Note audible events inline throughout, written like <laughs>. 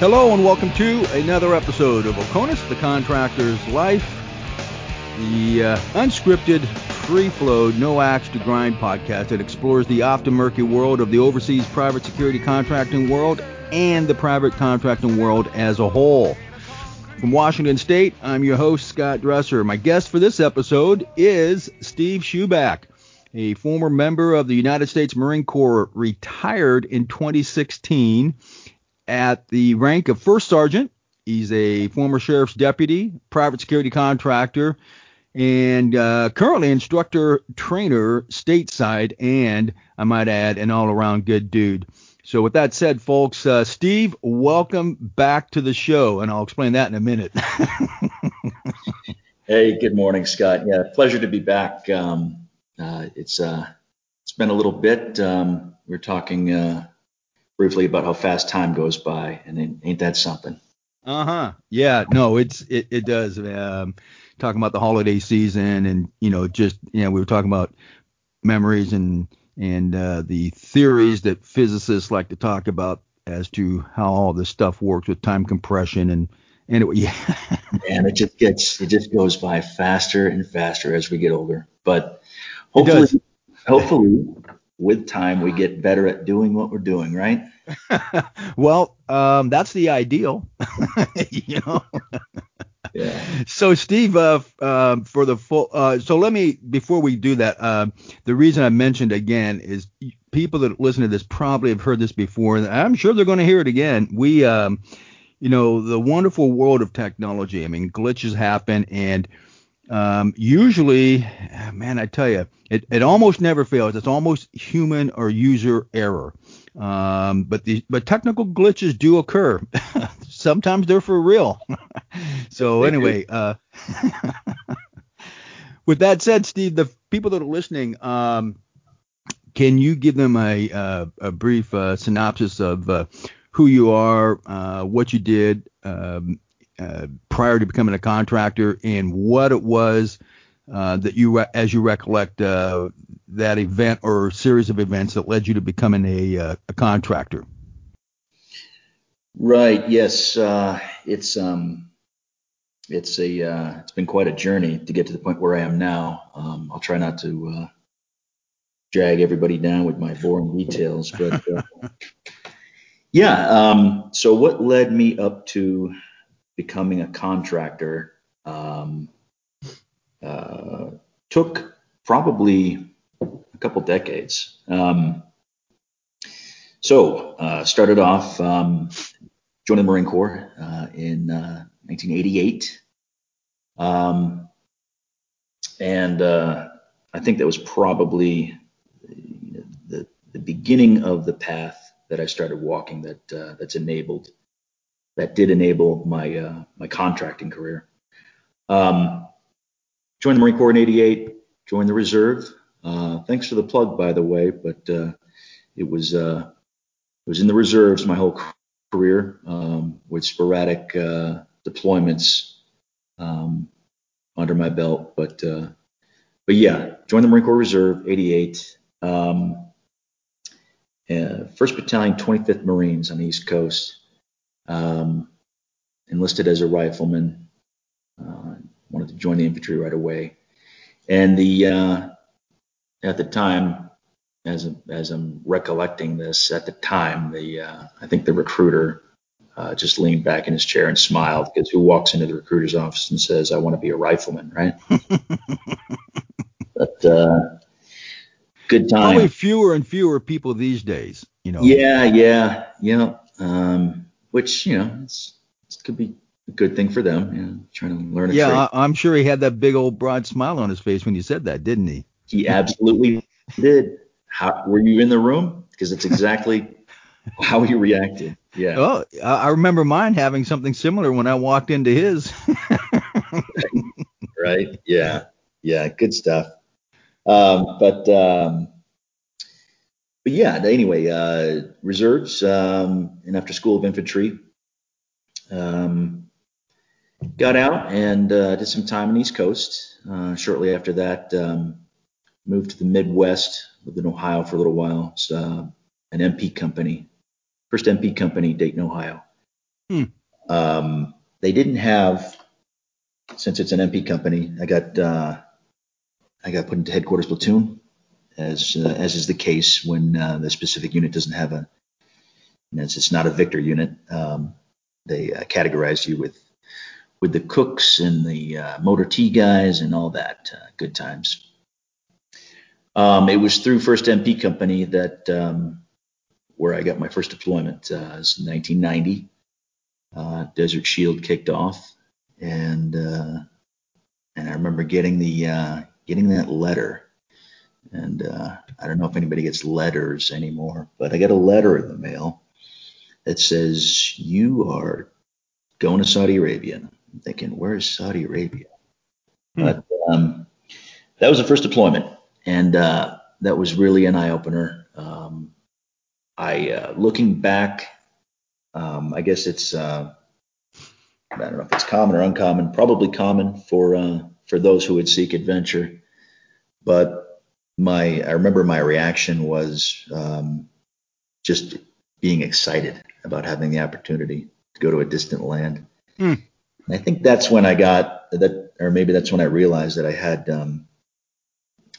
Hello and welcome to another episode of Oconus, the Contractor's Life, the uh, unscripted, free-flowed, no axe to grind podcast that explores the often murky world of the overseas private security contracting world and the private contracting world as a whole. From Washington State, I'm your host, Scott Dresser. My guest for this episode is Steve Schuback, a former member of the United States Marine Corps, retired in 2016 at the rank of first sergeant. He's a former sheriff's deputy, private security contractor, and uh, currently instructor trainer stateside, and I might add, an all around good dude. So, with that said, folks, uh, Steve, welcome back to the show, and I'll explain that in a minute. <laughs> hey, good morning, Scott. Yeah, pleasure to be back. Um, uh, it's uh, it's been a little bit. Um, we are talking uh, briefly about how fast time goes by, and ain't that something? Uh huh. Yeah. No, it's it it does. Um, talking about the holiday season, and you know, just you know, we were talking about memories and and uh, the theories that physicists like to talk about as to how all this stuff works with time compression and anyway, <laughs> yeah. and it just gets it just goes by faster and faster as we get older. But hopefully, hopefully, with time we get better at doing what we're doing, right? <laughs> well, um, that's the ideal, <laughs> you know. Yeah. So Steve, uh, uh, for the full, uh, so let me before we do that, uh, the reason I mentioned again is people that listen to this probably have heard this before, and I'm sure they're going to hear it again. We, um, you know, the wonderful world of technology. I mean, glitches happen, and um, usually, man, I tell you, it, it almost never fails. It's almost human or user error. Um, but the but technical glitches do occur. <laughs> Sometimes they're for real. <laughs> so anyway, uh, <laughs> with that said, Steve, the people that are listening, um, can you give them a uh, a brief uh, synopsis of uh, who you are, uh, what you did um, uh, prior to becoming a contractor, and what it was uh, that you, as you recollect, uh, that event or series of events that led you to becoming a, uh, a contractor. Right. Yes. Uh, it's um, it's a uh, it's been quite a journey to get to the point where I am now. Um, I'll try not to drag everybody down with my boring details, but <laughs> yeah. Um, so what led me up to becoming a contractor? Um, uh, took probably a couple decades. Um, so uh, started off um, joined the Marine Corps uh, in 1988, uh, um, and uh, I think that was probably the, the beginning of the path that I started walking that uh, that's enabled that did enable my my contracting career. Um, joined the Marine Corps in 88, joined the reserve. Uh, thanks for the plug, by the way, but uh, it was uh, it was in the reserves my whole career um, with sporadic uh, deployments um, under my belt. But uh, but yeah, joined the Marine Corps Reserve 88. Um, First Battalion, 25th Marines on the East Coast. Um, enlisted as a rifleman. Uh, wanted to join the infantry right away. And the uh, at the time, as as I'm recollecting this, at the time, the uh, I think the recruiter uh, just leaned back in his chair and smiled because who walks into the recruiter's office and says, "I want to be a rifleman," right? <laughs> but uh, good time. Probably fewer and fewer people these days, you know. Yeah, yeah, yeah. Um, which you know, it's, it could be a good thing for them. You know, trying to learn. yeah, I, am sure he had that big old broad smile on his face when you said that, didn't he? He absolutely <laughs> did. How were you in the room? Because it's exactly <laughs> how he reacted. Yeah. Oh, I remember mine having something similar when I walked into his. <laughs> right. Yeah. Yeah. Good stuff. Um, but um, but yeah. Anyway, uh, reserves um, and after School of Infantry. Um, got out and uh, did some time on the East Coast. Uh, shortly after that, um, moved to the Midwest, lived in Ohio for a little while. It's uh, an MP company, first MP company, Dayton, Ohio. Hmm. Um, they didn't have, since it's an MP company, I got uh, I got put into headquarters platoon, as uh, as is the case when uh, the specific unit doesn't have a, it's, it's not a Victor unit. Um, they uh, categorize you with with the cooks and the uh, motor T guys and all that uh, good times. Um, it was through First MP Company that um, where I got my first deployment. Uh, it was 1990. Uh, Desert Shield kicked off, and and I remember getting the getting that letter. And uh, I don't know if anybody gets letters anymore, but I got a letter in the mail that says you are going to Saudi Arabia. I'm thinking, where's Saudi Arabia? Hmm. But um, that was the first deployment, and uh, that was really an eye opener. Um, I, uh, looking back, um, I guess it's uh, I don't know if it's common or uncommon. Probably common for uh, for those who would seek adventure, but my I remember my reaction was um, just being excited about having the opportunity to go to a distant land. And I think that's when I got that, or maybe that's when I realized that I had um,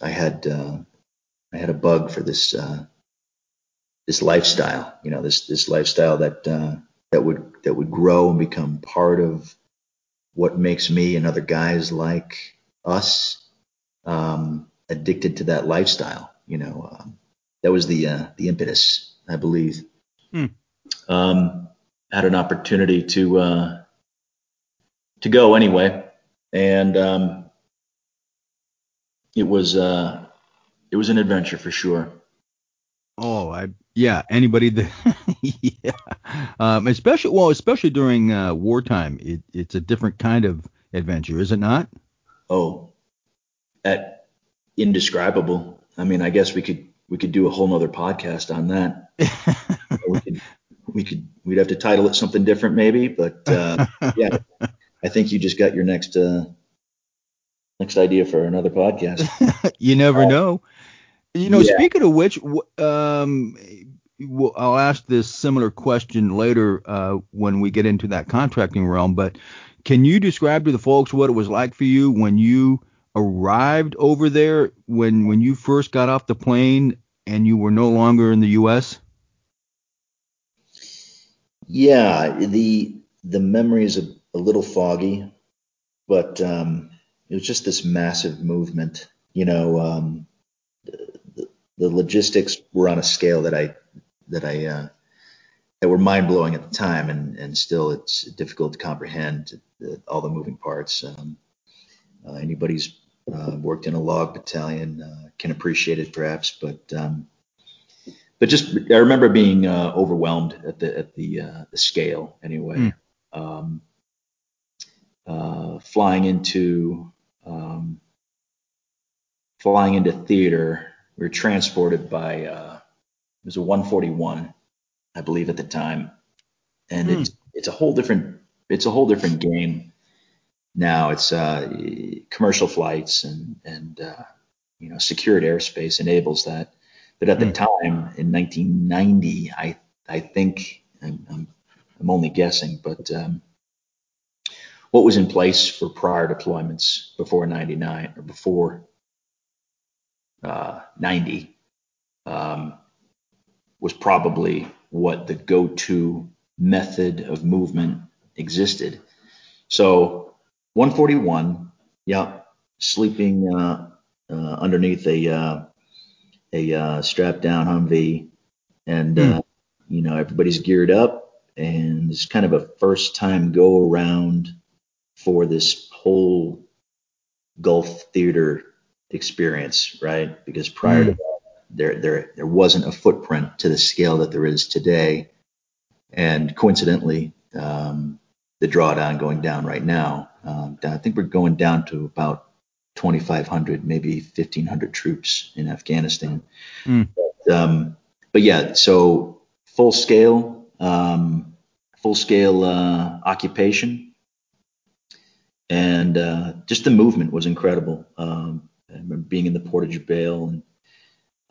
I had uh, I had a bug for this uh, this lifestyle. You know, this this lifestyle that uh, that would that would grow and become part of what makes me and other guys like us um, addicted to that lifestyle. You know, um, that was the uh, the impetus, I believe. Hmm. Um, had an opportunity to uh, to go anyway, and um, it was uh, it was an adventure for sure. Oh, I yeah. Anybody that <laughs> yeah, um, especially well, especially during uh, wartime, it, it's a different kind of adventure, is it not? Oh, at indescribable. I mean, I guess we could we could do a whole nother podcast on that. <laughs> we could we could we'd have to title it something different maybe, but uh, yeah, I think you just got your next uh, next idea for another podcast. <laughs> you never know. You know, Yeah. speaking of which, um, well, I'll ask this similar question later uh, when we get into that contracting realm. But can you describe to the folks what it was like for you when you arrived over there, when when you first got off the plane and you were no longer in the U.S.? Yeah, the the memory is a, a little foggy, but um, it was just this massive movement. You know, um, the, the logistics were on a scale that I that I uh, that were mind blowing at the time, and and still it's difficult to comprehend uh, all the moving parts. Um, uh, anybody's uh, worked in a log battalion uh, can appreciate it, perhaps, but um, but just I remember being uh, overwhelmed at the at the uh, the scale anyway. Um, uh, flying into um, flying into theater, we were transported by uh, it was a 141, I believe at the time, and Hmm. it's it's a whole different it's a whole different game now. It's uh, commercial flights and and uh, you know secured airspace enables that. But at the Hmm. time in 1990, I I think I'm I'm, I'm only guessing, but um, what was in place for prior deployments before 99 or before uh, 90 um, was probably what the go-to method of movement existed. So 141, yeah, sleeping uh, uh, underneath a uh, a uh, strapped down Humvee, and uh, you know everybody's geared up, and it's kind of a first time go around for this whole Gulf theater experience, right? Because prior to Hmm. that, there there there wasn't a footprint to the scale that there is today, and coincidentally, um, the drawdown going down right now, um, I think we're going down to about 2,500, maybe 1,500 troops in Afghanistan. Hmm. But, um, but yeah, so full scale, um, full scale uh, occupation, and uh, just the movement was incredible. Um, I remember being in the Port of Jubail and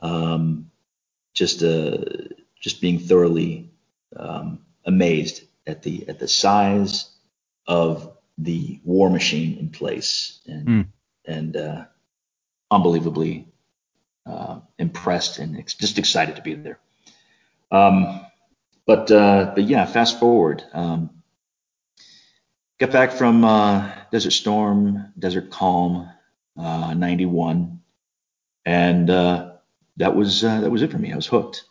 um, just uh, just being thoroughly um, amazed at the at the size of the war machine in place, and Mm. and uh, unbelievably uh, impressed and ex- just excited to be there. Um, but uh, but yeah, fast forward. Um, got back from uh, Desert Storm, Desert Calm, uh, '91, and uh, that was uh, that was it for me. I was hooked.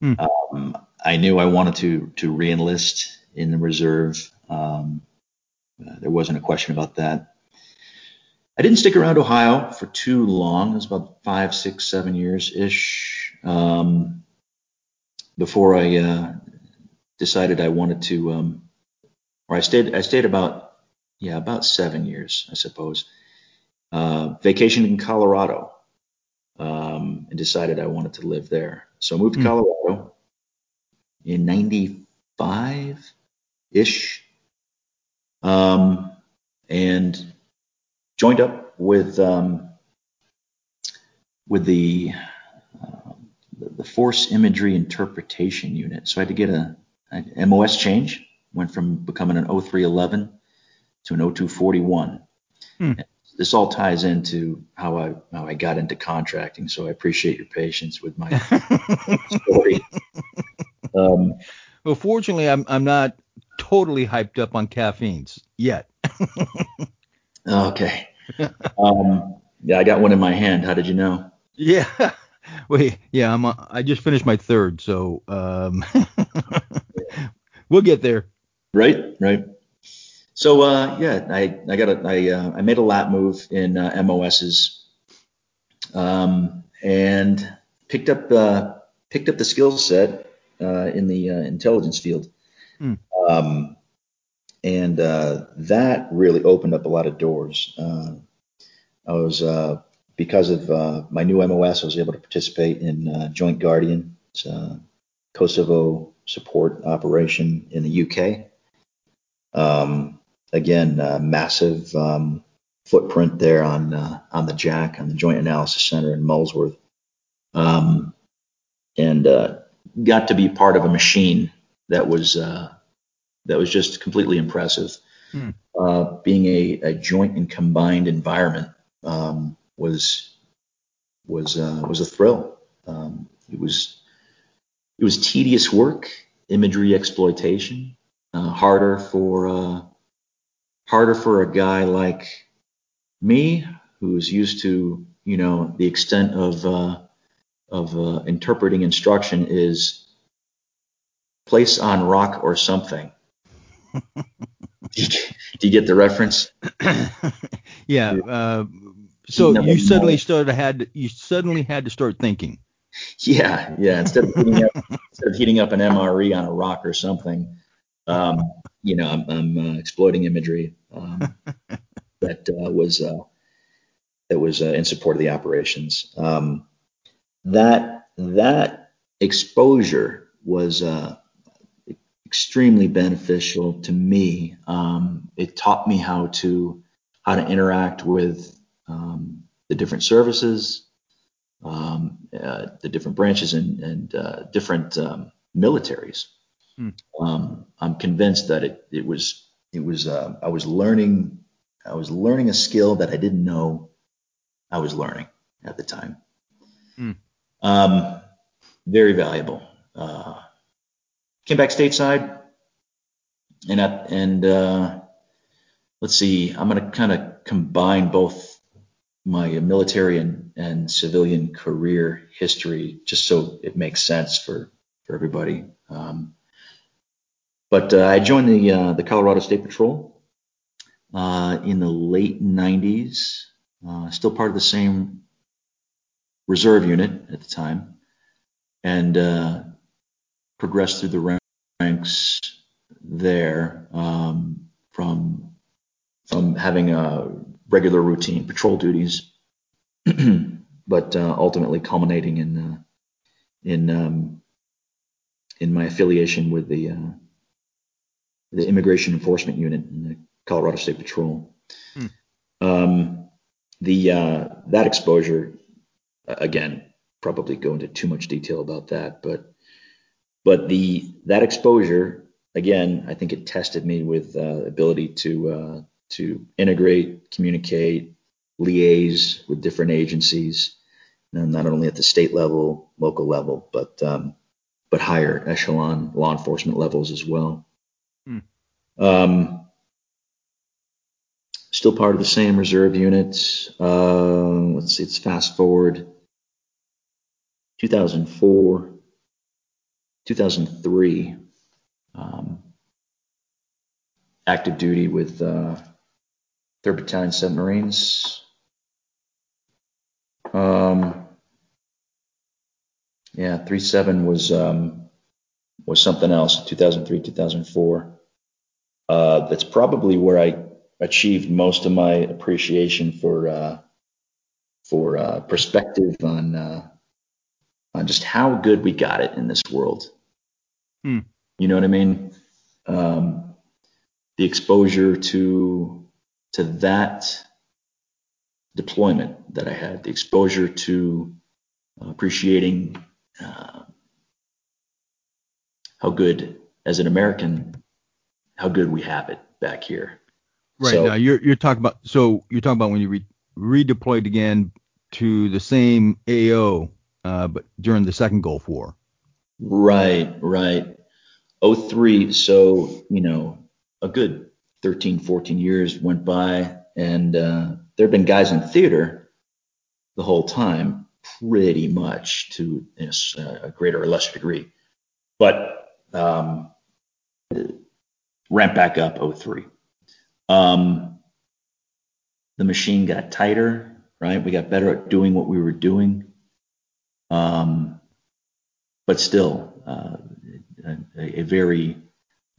Hmm. Um, I knew I wanted to to reenlist in the reserve. Um, uh, there wasn't a question about that. I didn't stick around Ohio for too long. It was about five, six, seven years ish um, before I uh, decided I wanted to. Um, or I stayed. I stayed about yeah about seven years, I suppose. Uh, vacationed in Colorado um, and decided I wanted to live there. So I moved to Hmm. Colorado in '95 ish, um, and joined up with um, with the, uh, the Force Imagery Interpretation Unit. So I had to get a, a MOS change. Went from becoming an 0311 to an 0241. Hmm. This all ties into how I how I got into contracting. So I appreciate your patience with my <laughs> story. <laughs> Um, well, fortunately, I'm I'm not totally hyped up on caffeines yet. <laughs> okay. Um, yeah, I got one in my hand. How did you know? Yeah. <laughs> Wait. Yeah. I'm. uh, I just finished my third, so um, <laughs> we'll get there. Right, right. So uh, yeah, I I got a I uh, I made a lap move in uh, MOSs, um, and picked up uh, picked up the skill set uh, in the uh, intelligence field, Hmm. um, and uh, that really opened up a lot of doors. Uh, I was uh, because of uh, my new MOS, I was able to participate in uh, Joint Guardian, it's a Kosovo support operation in the UK. Um, again, massive um, footprint there on on the JAC, on the Joint Analysis Center in Molesworth, um, and got to be part of a machine that was uh, that was just completely impressive. Hmm. Uh, being a, a joint and combined environment um, was was uh, was a thrill. Um, it was it was tedious work, imagery exploitation, uh, harder for uh, harder for a guy like me who's used to you know the extent of uh, of uh, interpreting instruction is place on rock or something. do, you, do you get the reference? yeah. Uh, so you suddenly started had you suddenly had to start thinking. Yeah, yeah. Instead of heating up, instead of heating up an MRE on a rock or something, um, you know, I'm, I'm uh, exploiting imagery um, that uh, was uh, that was uh, in support of the operations. Um, that that exposure was uh, extremely beneficial to me. Um, it taught me how to how to interact with um, the different services, um, uh, the different branches, and, and uh, different um, militaries. Hmm. Um, I'm convinced that it it was it was uh, I was learning I was learning a skill that I didn't know I was learning at the time. Hmm. Um, very valuable. Uh, came back stateside, and at, and uh, let's see, I'm going to kind of combine both my military and, and civilian career history just so it makes sense for for everybody. Um, but uh, I joined the uh, the Colorado State Patrol uh, in the late 90s, uh, still part of the same reserve unit at the time, and uh, progressed through the ranks there um, from from having a regular routine patrol duties, <clears throat> but uh, ultimately culminating in uh, in um, in my affiliation with the uh, the Immigration Enforcement Unit in the Colorado State Patrol. Hmm. Um, the uh, that exposure again probably go into too much detail about that, but but the that exposure again, I think it tested me with uh, ability to uh, to integrate, communicate, liaise with different agencies, not only at the state level, local level, but um, but higher echelon law enforcement levels as well. Hmm. Um, still part of the same reserve units. Uh, let's see, it's fast forward 2004, 2003. Um, active duty with uh, 3rd Battalion, 7th Marines. Um, yeah, 3-7 was um, was something else. 2003, 2004. Uh, that's probably where I achieved most of my appreciation for uh, for uh, perspective on uh, on just how good we got it in this world. Hmm. You know what I mean? Um, the exposure to to that deployment that I had, the exposure to appreciating uh, how good as an American, how good we have it back here. Right so, now, you're you're talking about so you're talking about when you re- redeployed again to the same AO, uh, but during the second Gulf War. Right, right. 03, so you know, a good 13, 14 years went by, and uh, there have been guys in theater the whole time, pretty much to you know, a greater or lesser degree. But um, ramped back up 03. Um, the machine got tighter, right? We got better at doing what we were doing. Um, but still, uh, a, a, very,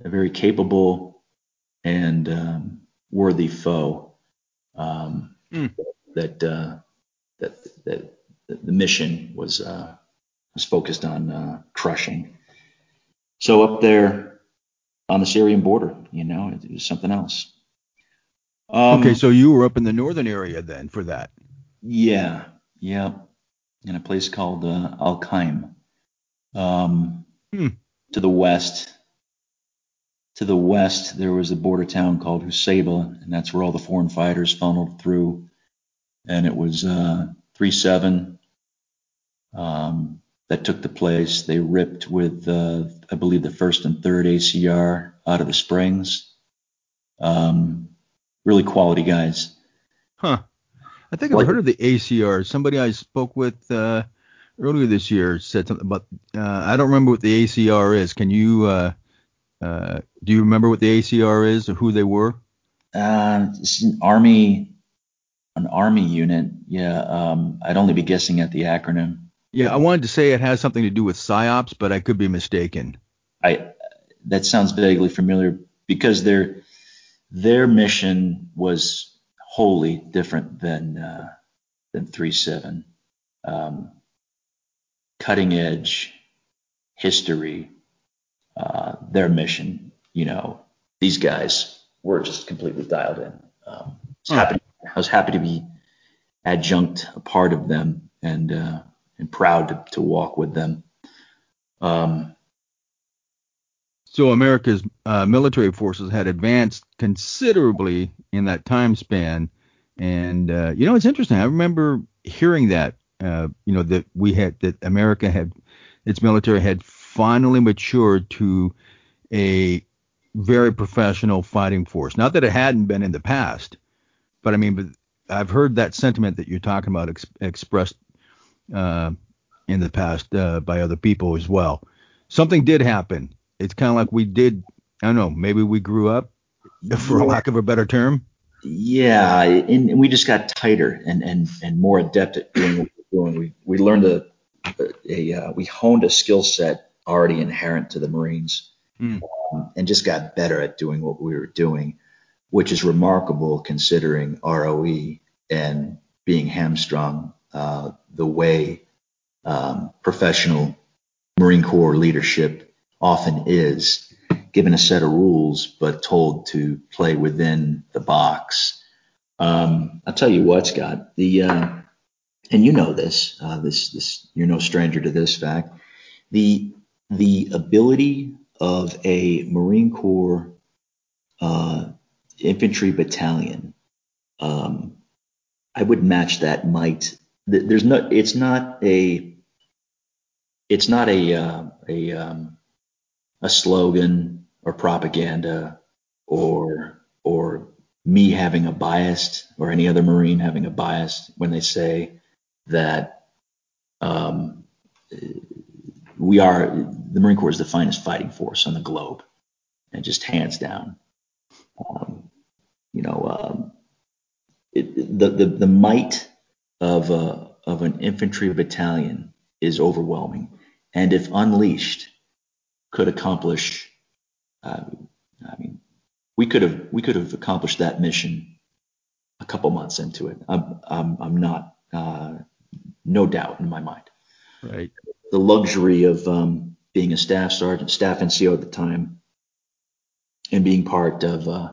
a very capable and um, worthy foe um, mm. that, uh, that, that the mission was uh, was focused on uh, crushing. So up there on the Syrian border, you know, it, it was something else. Um, okay, so you were up in the northern area then for that. Yeah, yeah, in a place called uh, Al Qaim. Um, hmm. To the west, to the west, there was a border town called Husayba, and that's where all the foreign fighters funneled through. And it was uh, 3-7 um, that took the place. They ripped with, uh, I believe, the first and third ACR out of the Springs. Um, really quality guys. I think I've heard of the ACR. Somebody I spoke with uh, earlier this year said something about. Uh, I don't remember what the ACR is. Can you? Uh, uh, do you remember what the ACR is or who they were? Uh, it's an army, an army unit. Yeah. Um, I'd only be guessing at the acronym. Yeah, I wanted to say it has something to do with psyops, but I could be mistaken. I that sounds vaguely familiar because their their mission was wholly different than uh, than three seven. Um, cutting edge history. Uh, their mission, you know, these guys were just completely dialed in. Um, I, was happy, I was happy to be adjunct a part of them and uh, and proud to, to walk with them. Um, so America's uh, military forces had advanced considerably in that time span, and uh, you know it's interesting. I remember hearing that uh, you know that we had that America had its military had finally matured to a very professional fighting force. Not that it hadn't been in the past, but I mean, but I've heard that sentiment that you're talking about ex- expressed uh, in the past uh, by other people as well. Something did happen. It's kind of like we did. I don't know. Maybe we grew up, for yeah. lack of a better term. Yeah, and we just got tighter and and and more adept at doing what we're doing. We we learned a, a, a uh, we honed a skill set already inherent to the Marines, mm. um, and just got better at doing what we were doing, which is remarkable considering ROE and being hamstrung uh, the way um, professional Marine Corps leadership often is, given a set of rules, but told to play within the box. Um, I'll tell you what, Scott, the uh, and you know this, uh, this, this, you're no stranger to this fact. The the ability of a Marine Corps uh, infantry battalion, um, I would match that might. There's no. It's not a. It's not a uh, a um, a slogan or propaganda or or me having a bias or any other Marine having a bias when they say that um, we are the Marine Corps is the finest fighting force on the globe, and just hands down. Um, you know, um, it, the, the the might of a, of an infantry battalion is overwhelming, and if unleashed, could accomplish. Uh, I mean, we could have we could have accomplished that mission a couple months into it. I'm I'm, I'm not uh, no doubt in my mind. Right. The luxury of um, being a staff sergeant, staff NCO at the time, and being part of uh,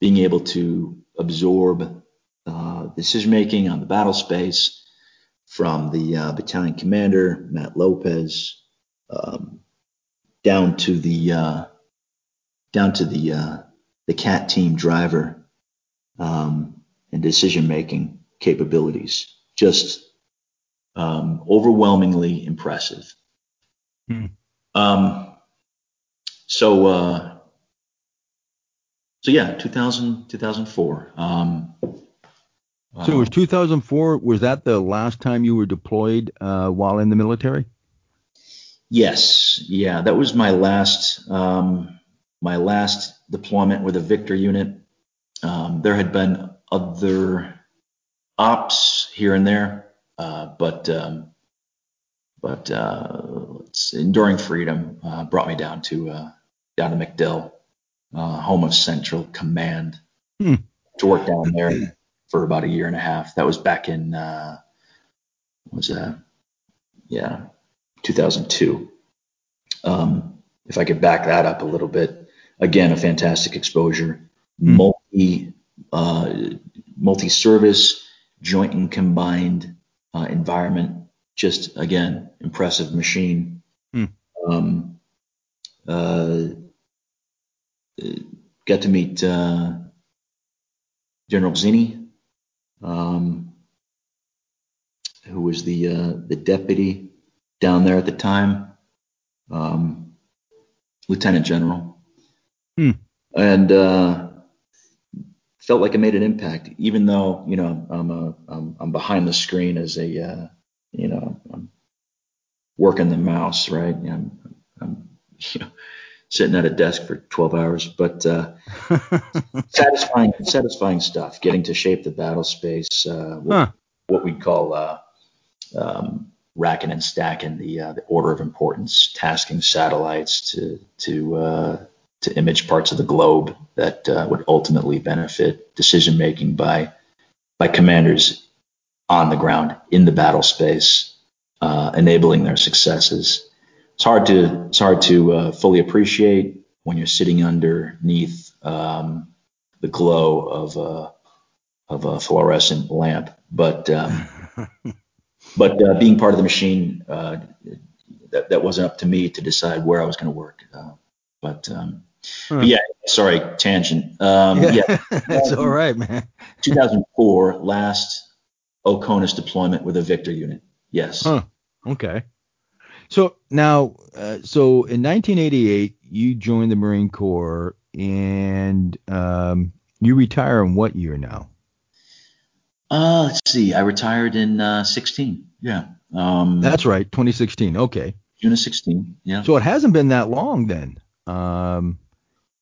being able to absorb uh, decision making on the battle space from the uh, battalion commander Matt Lopez um, down to the uh, down to the uh, the CAAT team driver um, and decision making capabilities. Just um, overwhelmingly impressive. Hmm. Um, so, uh, so yeah, 2000, 2004. Um, so was 2004. Was that the last time you were deployed uh, while in the military? Yes. Yeah, that was my last um, my last deployment with a Victor unit. Um, there had been other ops here and there, uh, but um, but uh, enduring freedom uh, brought me down to uh, down to MacDill, uh, home of Central Command, hmm. to work down there for about a year and a half. That was back in uh, was that? Yeah, 2002. Um, if I could back that up a little bit, again, a fantastic exposure. Mm. Multi uh, multi service, joint and combined uh, environment. Just again, impressive machine. Mm. Um, uh, got to meet uh, General Zinni, um, who was the uh, the deputy down there at the time, um, Lieutenant General. Hmm. And uh, felt like it made an impact, even though you know I'm a, I'm, I'm behind the screen as a uh, you know I'm working the mouse, right? I'm, I'm <laughs> you know sitting at a desk for 12 hours, but uh, <laughs> satisfying satisfying stuff. Getting to shape the battle space, uh, what, huh. what we'd call uh, um, racking and stacking the uh, the order of importance, tasking satellites to to uh, to image parts of the globe that uh, would ultimately benefit decision making by by commanders on the ground in the battle space, uh, enabling their successes. It's hard to it's hard to uh, fully appreciate when you're sitting underneath um, the glow of a of a fluorescent lamp, but um, <laughs> but uh, being part of the machine uh, that that wasn't up to me to decide where I was going to work. Uh, but um, Huh. Yeah, sorry, tangent. Um, yeah, yeah. <laughs> that's all right, man. 2004, last OCONUS deployment with a Victor unit. Yes. Huh. Okay. So now, uh, so in 1988, you joined the Marine Corps, and um, you retire in what year now? Uh, let's see. I retired in uh, 16. Yeah. Um, That's right, 2016. Okay. June of 16. Yeah. So it hasn't been that long then. Um,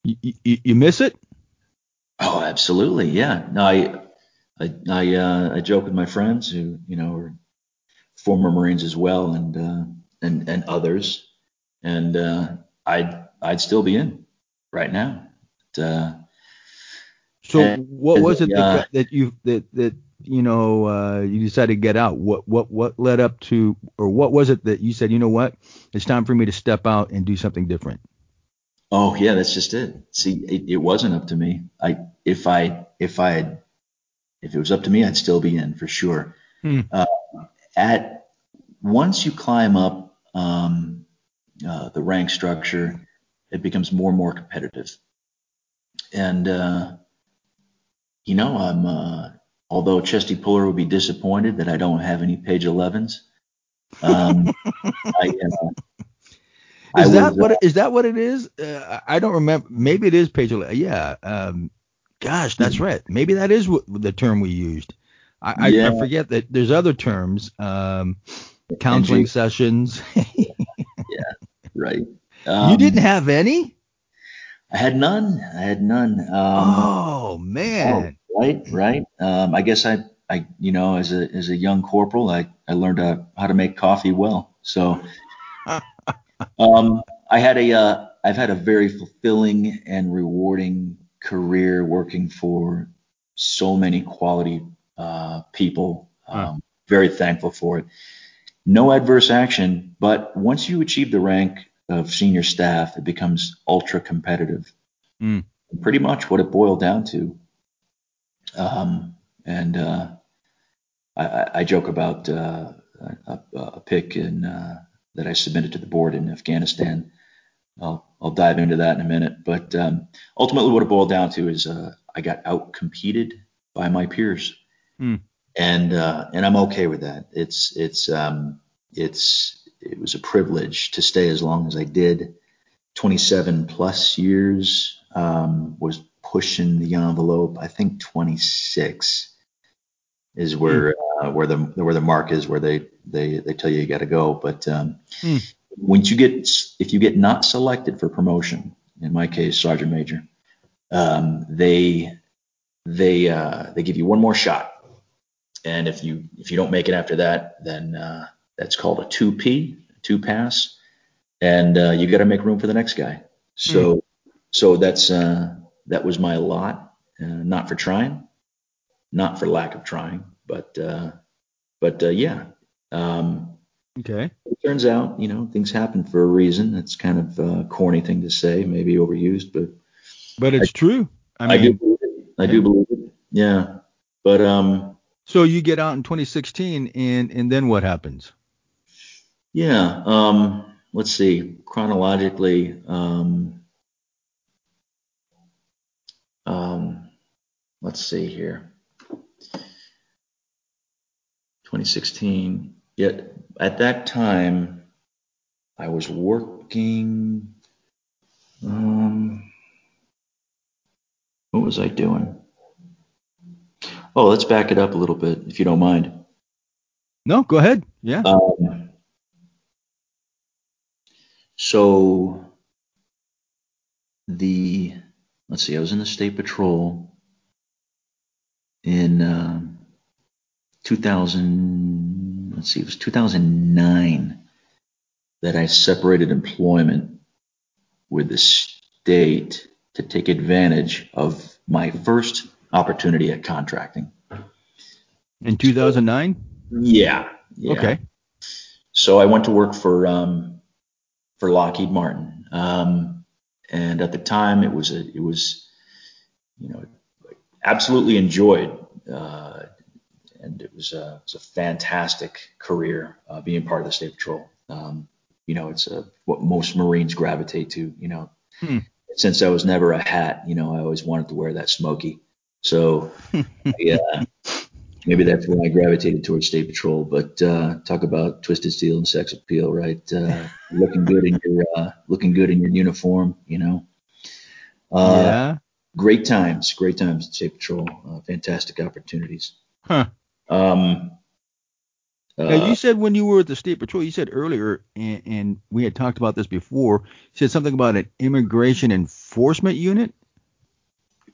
you, you, miss it? Oh, absolutely. Yeah. No, I, I, I, uh, I joke with my friends who, you know, are former Marines as well and, uh, and, and others. And, uh, I'd, I'd still be in right now. But, uh, so what was it that, that you, that, that, you know, uh, you decided to get out? What, what, what led up to, or what was it that you said, you know what, it's time for me to step out and do something different? Oh yeah, that's just it. See, it, it wasn't up to me. I if I if I had if it was up to me, I'd still be in for sure. Hmm. Uh, at once you climb up um, uh, the rank structure, it becomes more and more competitive. And uh, you know, I'm uh, although Chesty Puller would be disappointed that I don't have any page 11s. Um, <laughs> I, uh, is that was, what uh, is that what it is? Uh, I don't remember. Maybe it is page 11. Yeah. Um, gosh, that's right. Maybe that is what the term we used. I, yeah. I, I forget that there's other terms. Um, counseling sessions. <laughs> yeah. Right. Um, you didn't have any? I had none. I had none. Um, oh man. Right, right. Um, I guess I, I, you know, as a as a young corporal, I I learned uh, how to make coffee well. So, <laughs> um, I had a, uh, I've had a very fulfilling and rewarding career working for so many quality uh, people. Um, Very thankful for it. No adverse action, but once you achieve the rank of senior staff, it becomes ultra competitive. Mm. Pretty much what it boiled down to. Um, and uh, I, I, joke about uh, a, a, pick in, uh, that I submitted to the board in Afghanistan. I'll, I'll dive into that in a minute. But um, ultimately, what it boiled down to is uh, I got out competed by my peers, mm. and uh, and I'm okay with that. It's it's um, it's it was a privilege to stay as long as I did. 27 plus years um, was pushing the envelope. I think 26 is where mm. uh, where the where the mark is where they they they tell you you got to go. But um, mm. once you get if you get not selected for promotion, in my case sergeant major, um, they they uh, they give you one more shot, and if you if you don't make it after that, then uh, that's called a 2P, two pass, and uh, you got to make room for the next guy. So, mm. so that's uh, that was my lot. Uh, not for trying, not for lack of trying, but uh, but uh, yeah. Um, okay. It turns out, you know, things happen for a reason. It's kind of a corny thing to say, maybe overused, but but it's I, true. I, mean, I do believe it. I do believe it. Yeah. But um. So you get out in 2016, and and then what happens? Yeah. Um, let's see. Chronologically, um, um, let's see here. 2016. Yet at that time, I was working. Um, what was I doing? Oh, let's back it up a little bit, if you don't mind. No, go ahead. Yeah. Um, so the let's see, I was in the state patrol in um, 2000. Let's see, it was 2009 that I separated employment with the state to take advantage of my first opportunity at contracting. In 2009? Yeah. yeah. Okay. So I went to work for um, for Lockheed Martin. Um, and at the time, it was a, it was, you know, absolutely enjoyed, uh, and it was a, it was a fantastic career uh, being part of the State Patrol. Um, you know, it's a, what most Marines gravitate to. You know, hmm. since I was never a hat, you know, I always wanted to wear that smoky. So, <laughs> yeah, maybe that's why I gravitated towards State Patrol. But uh, talk about twisted steel and sex appeal, right? Uh, <laughs> looking good in your uh, looking good in your uniform, you know. Uh, yeah. Great times, great times at State Patrol. Uh, fantastic opportunities. Huh. Um. now you uh, said when you were at the State Patrol, you said earlier, and, and we had talked about this before. You said something about an immigration enforcement unit.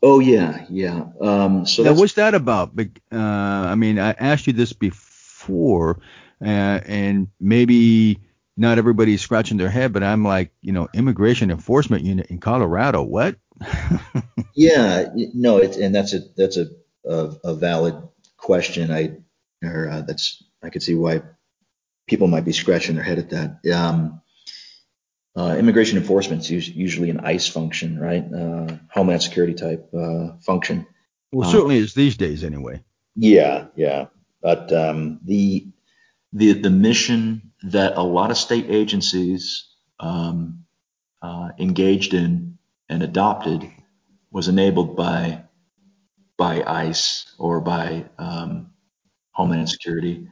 Oh yeah, yeah. Um, so now, what's that about? Uh, I mean, I asked you this before, uh, and maybe not everybody's scratching their head, but I'm like, you know, immigration enforcement unit in Colorado. What? <laughs> yeah, no, it's and that's a that's a a, a valid question. I or uh, that's I could see why people might be scratching their head at that. Um, uh, immigration enforcement is usually an ICE function, right? Uh, Homeland Security type uh, function. Well, certainly is these days, anyway. Yeah, yeah. But um, the the the mission that a lot of state agencies um, uh, engaged in and adopted was enabled by by ICE or by um, Homeland Security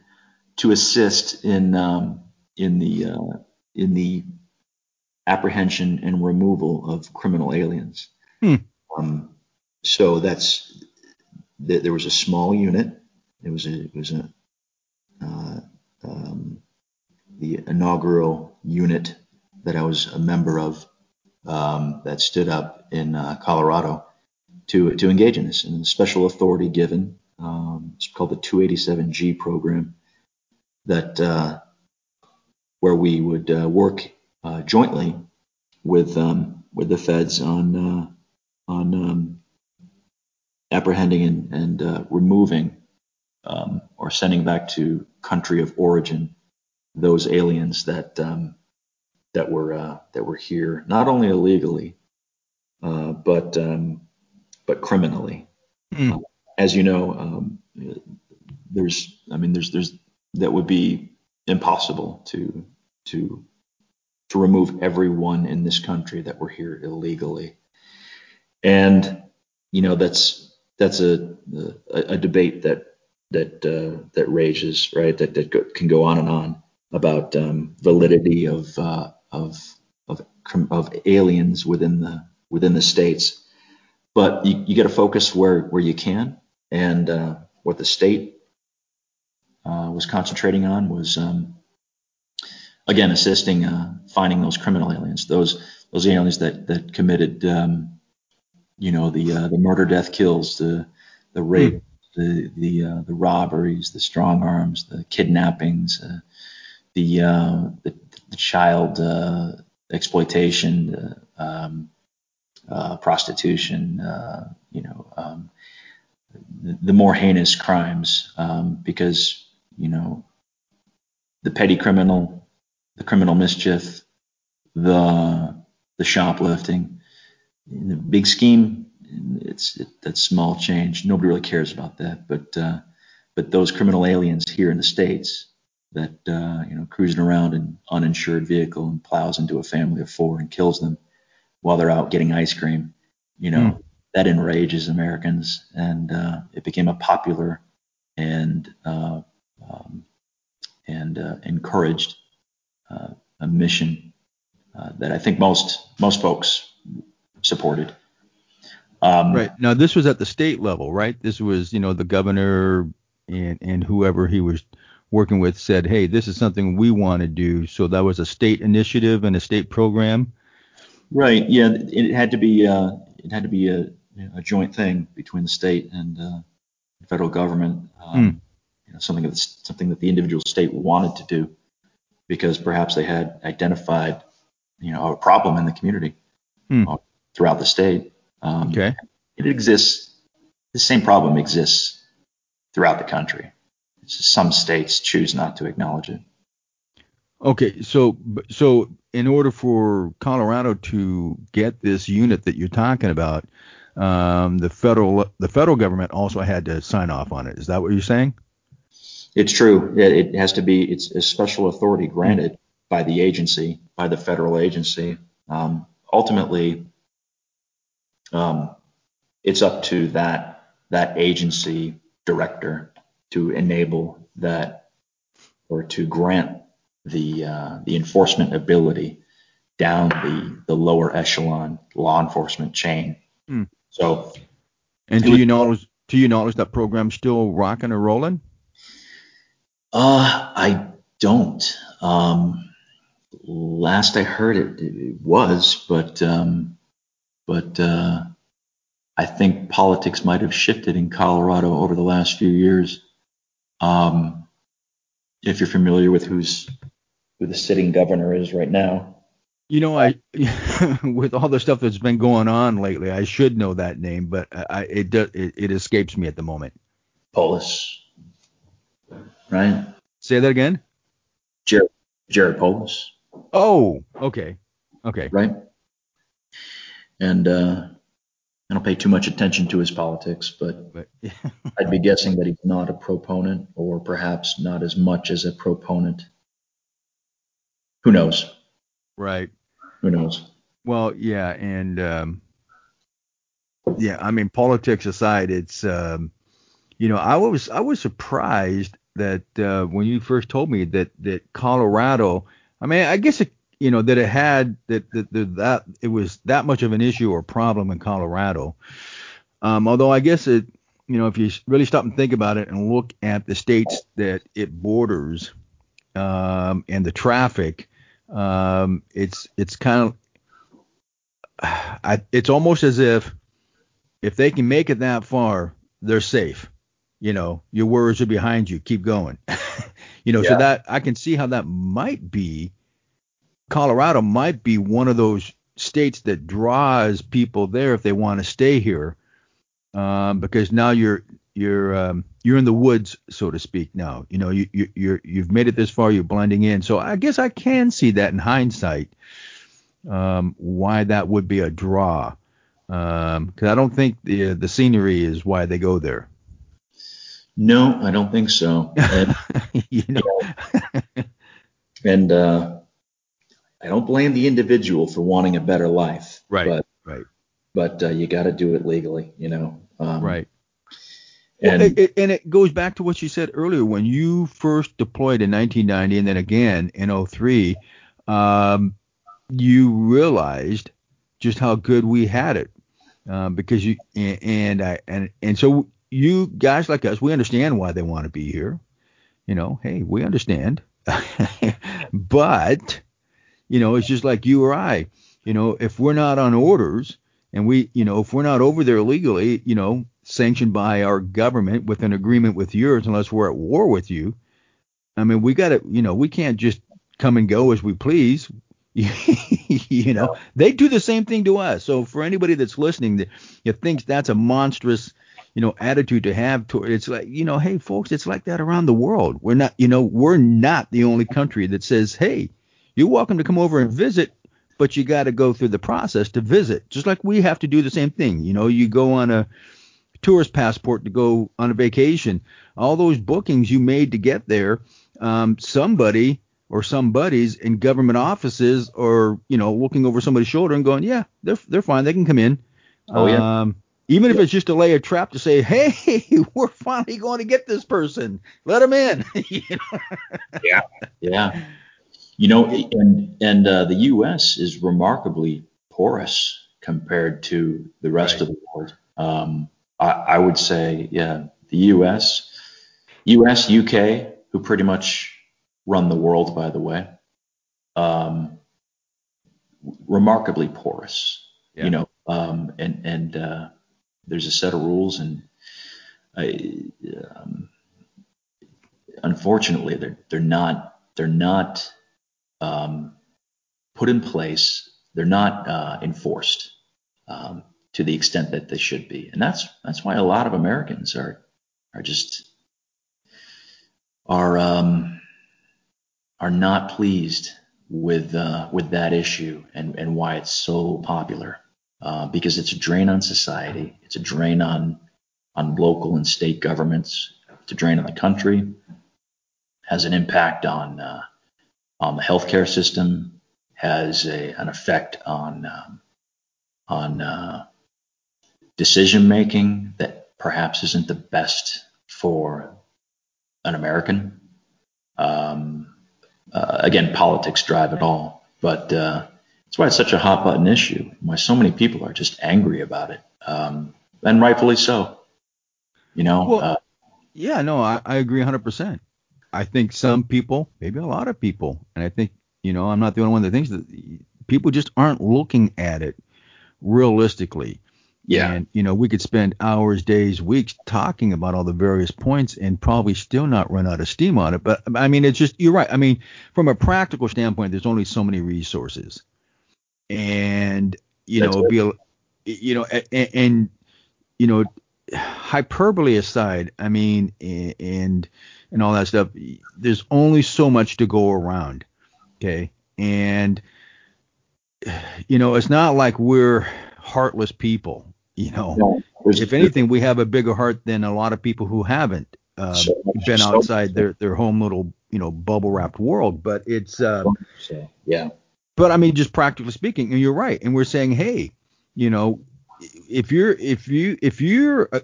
to assist in um, in the uh, in the apprehension and removal of criminal aliens. Hmm. Um, so that's th- there was a small unit. It was a it was a uh, um, the inaugural unit that I was a member of um, that stood up in uh, Colorado to to engage in this and special authority given. Um, it's called the 287G program that uh, where we would uh, work uh, jointly with um, with the feds on uh, on um, apprehending and, and uh, removing um, or sending back to country of origin those aliens that um, that were uh, that were here not only illegally uh, but um, but criminally. Mm. as you know, um, there's I mean there's there's that would be impossible to to to remove everyone in this country that were here illegally. And you know that's that's a a, a debate that that uh, that rages right that that can go on and on about um, validity of uh, of of of aliens within the within the states. But you, you got to focus where where you can, and uh, what the state uh, was concentrating on was um, again assisting uh, finding those criminal aliens, those those aliens that that committed um, you know the uh, the murder, death, kills, the the rape, mm. the the uh, the robberies, the strong arms, the kidnappings, uh, the, uh, the, the child uh, exploitation, the um, uh, prostitution, uh, you know, um, the, the, more heinous crimes, um, because you know the petty criminal, the criminal mischief, the the shoplifting, the big scheme. It's it, that's small change. Nobody really cares about that, but uh, but those criminal aliens here in the states that uh, you know cruising around in uninsured vehicle and plows into a family of four and kills them while they're out getting ice cream. You know mm. that enrages Americans, and uh, it became a popular and uh, um, and uh, encouraged uh, a mission uh, that I think most most folks supported. Um, right now, this was at the state level, right? This was you know the governor and and whoever he was working with said, hey, this is something we want to do. So that was a state initiative and a state program. Right. Yeah. It had to be uh, it had to be a, a joint thing between the state and uh, federal government. Um, mm. you know, something that's something that the individual state wanted to do because perhaps they had identified you know a problem in the community mm. throughout the state. Um, okay. It exists. The same problem exists throughout the country some states choose not to acknowledge it. Okay, so so in order for Colorado to get this unit that you're talking about, um, the federal the federal government also had to sign off on it. Is that what you're saying? It's true. It, it has to be. It's a special authority granted by the agency, by the federal agency. Um, ultimately, um, it's up to that that agency director to enable that or to grant the uh, the enforcement ability down the the lower echelon law enforcement chain. Mm. So, and do you knowledge do you knowledge that program's still rocking or rolling? Uh, I don't. Um, last I heard it, it was, but um, but uh, I think politics might have shifted in Colorado over the last few years. Um, if you're familiar with who's who the sitting governor is right now. You know, I <laughs> with all the stuff that's been going on lately, I should know that name, but I, it does it, it escapes me at the moment. Polis, right? Say that again. Jared Jared Polis. Oh, okay, okay, right. And uh, I don't pay too much attention to his politics, but, but yeah. <laughs> I'd be guessing that he's not a proponent, or perhaps not as much as a proponent. Who knows? Right. Who knows? Well, yeah, and um, yeah, I mean, politics aside, it's um, you know, I was I was surprised that uh, when you first told me that that Colorado, I mean, I guess it, you know that it had that that that, it was that much of an issue or problem in Colorado. Um, although I guess it, you know, if you really stop and think about it and look at the states that it borders um, and the traffic, um, it's it's kind of I, it's almost as if if they can make it that far, they're safe. You know, your words are behind you. Keep going. <laughs> you know, yeah. so that I can see how that might be. Colorado might be one of those states that draws people there if they want to stay here, um, because now you're you're um, you're in the woods, so to speak. Now, you know, you, you you're you've made it this far. You're blending in. So I guess I can see that in hindsight um, why that would be a draw. Because um, I don't think the the scenery is why they go there. No, I don't think so. And, <laughs> you know, <laughs> and uh, I don't blame the individual for wanting a better life. Right. But, right. But uh, you got to do it legally. You know. Um, right. And, well, it, and it goes back to what you said earlier when you first deployed in 1990 and then again in 03. Um, you realized just how good we had it uh, because you and, and I and and so you guys like us, we understand why they want to be here. You know, hey, we understand, <laughs> but you know, it's just like you or I. You know, if we're not on orders and we, you know, if we're not over there legally, you know, sanctioned by our government with an agreement with yours, unless we're at war with you. I mean, we got to, you know, we can't just come and go as we please. <laughs> you know, they do the same thing to us. So for anybody that's listening that thinks that's a monstrous, you know, attitude to have to it's like, you know, hey folks, it's like that around the world. We're not, you know, we're not the only country that says, hey, you're welcome to come over and visit, but you got to go through the process to visit. Just like we have to do the same thing. You know, you go on a tourist passport to go on a vacation. All those bookings you made to get there, um, somebody or some buddies in government offices or you know looking over somebody's shoulder and going, yeah, they're they're fine, they can come in. Oh yeah. Um, even if it's just to lay a trap to say, hey, <laughs> we're finally going to get this person, let him in. <laughs> yeah, yeah. You know, and and uh, the U.S. is remarkably porous compared to the rest right. of the world. Um, I, I would say, yeah, the U.S., U.S., U.K., who pretty much run the world, by the way, um, remarkably porous. Yeah. You know, um, and and uh, there's a set of rules, and I, um, unfortunately, they're they're not they're not um, put in place. They're not uh, enforced um, to the extent that they should be, and that's that's why a lot of Americans are are just are um, are not pleased with uh, with that issue and and why it's so popular uh, because it's a drain on society, it's a drain on on local and state governments, it's a drain on the country, has an impact on uh, on the healthcare system, has a, an effect on um, on uh, decision making that perhaps isn't the best for an American. Um, uh, again, politics drive it all, but uh, that's why it's such a hot button issue. Why so many people are just angry about it, um, and rightfully so. You know. Well, uh, yeah, no, I, I agree 100%. I think some people, maybe a lot of people, and I think you know I'm not the only one that thinks that people just aren't looking at it realistically. Yeah. And, you know, we could spend hours, days, weeks talking about all the various points and probably still not run out of steam on it. But I mean, it's just, you're right. I mean, from a practical standpoint, there's only so many resources. And, you That's know, be a, you know, and, and, you know, hyperbole aside, I mean, and, and all that stuff, there's only so much to go around. Okay. And, you know, it's not like we're, heartless people. You know, if anything, we have a bigger heart than a lot of people who haven't uh, so, been so, outside their their home little you know bubble wrapped world. But it's uh, yeah. But I mean, just practically speaking, and you're right. And we're saying, hey, you know, if you're if you if you're a,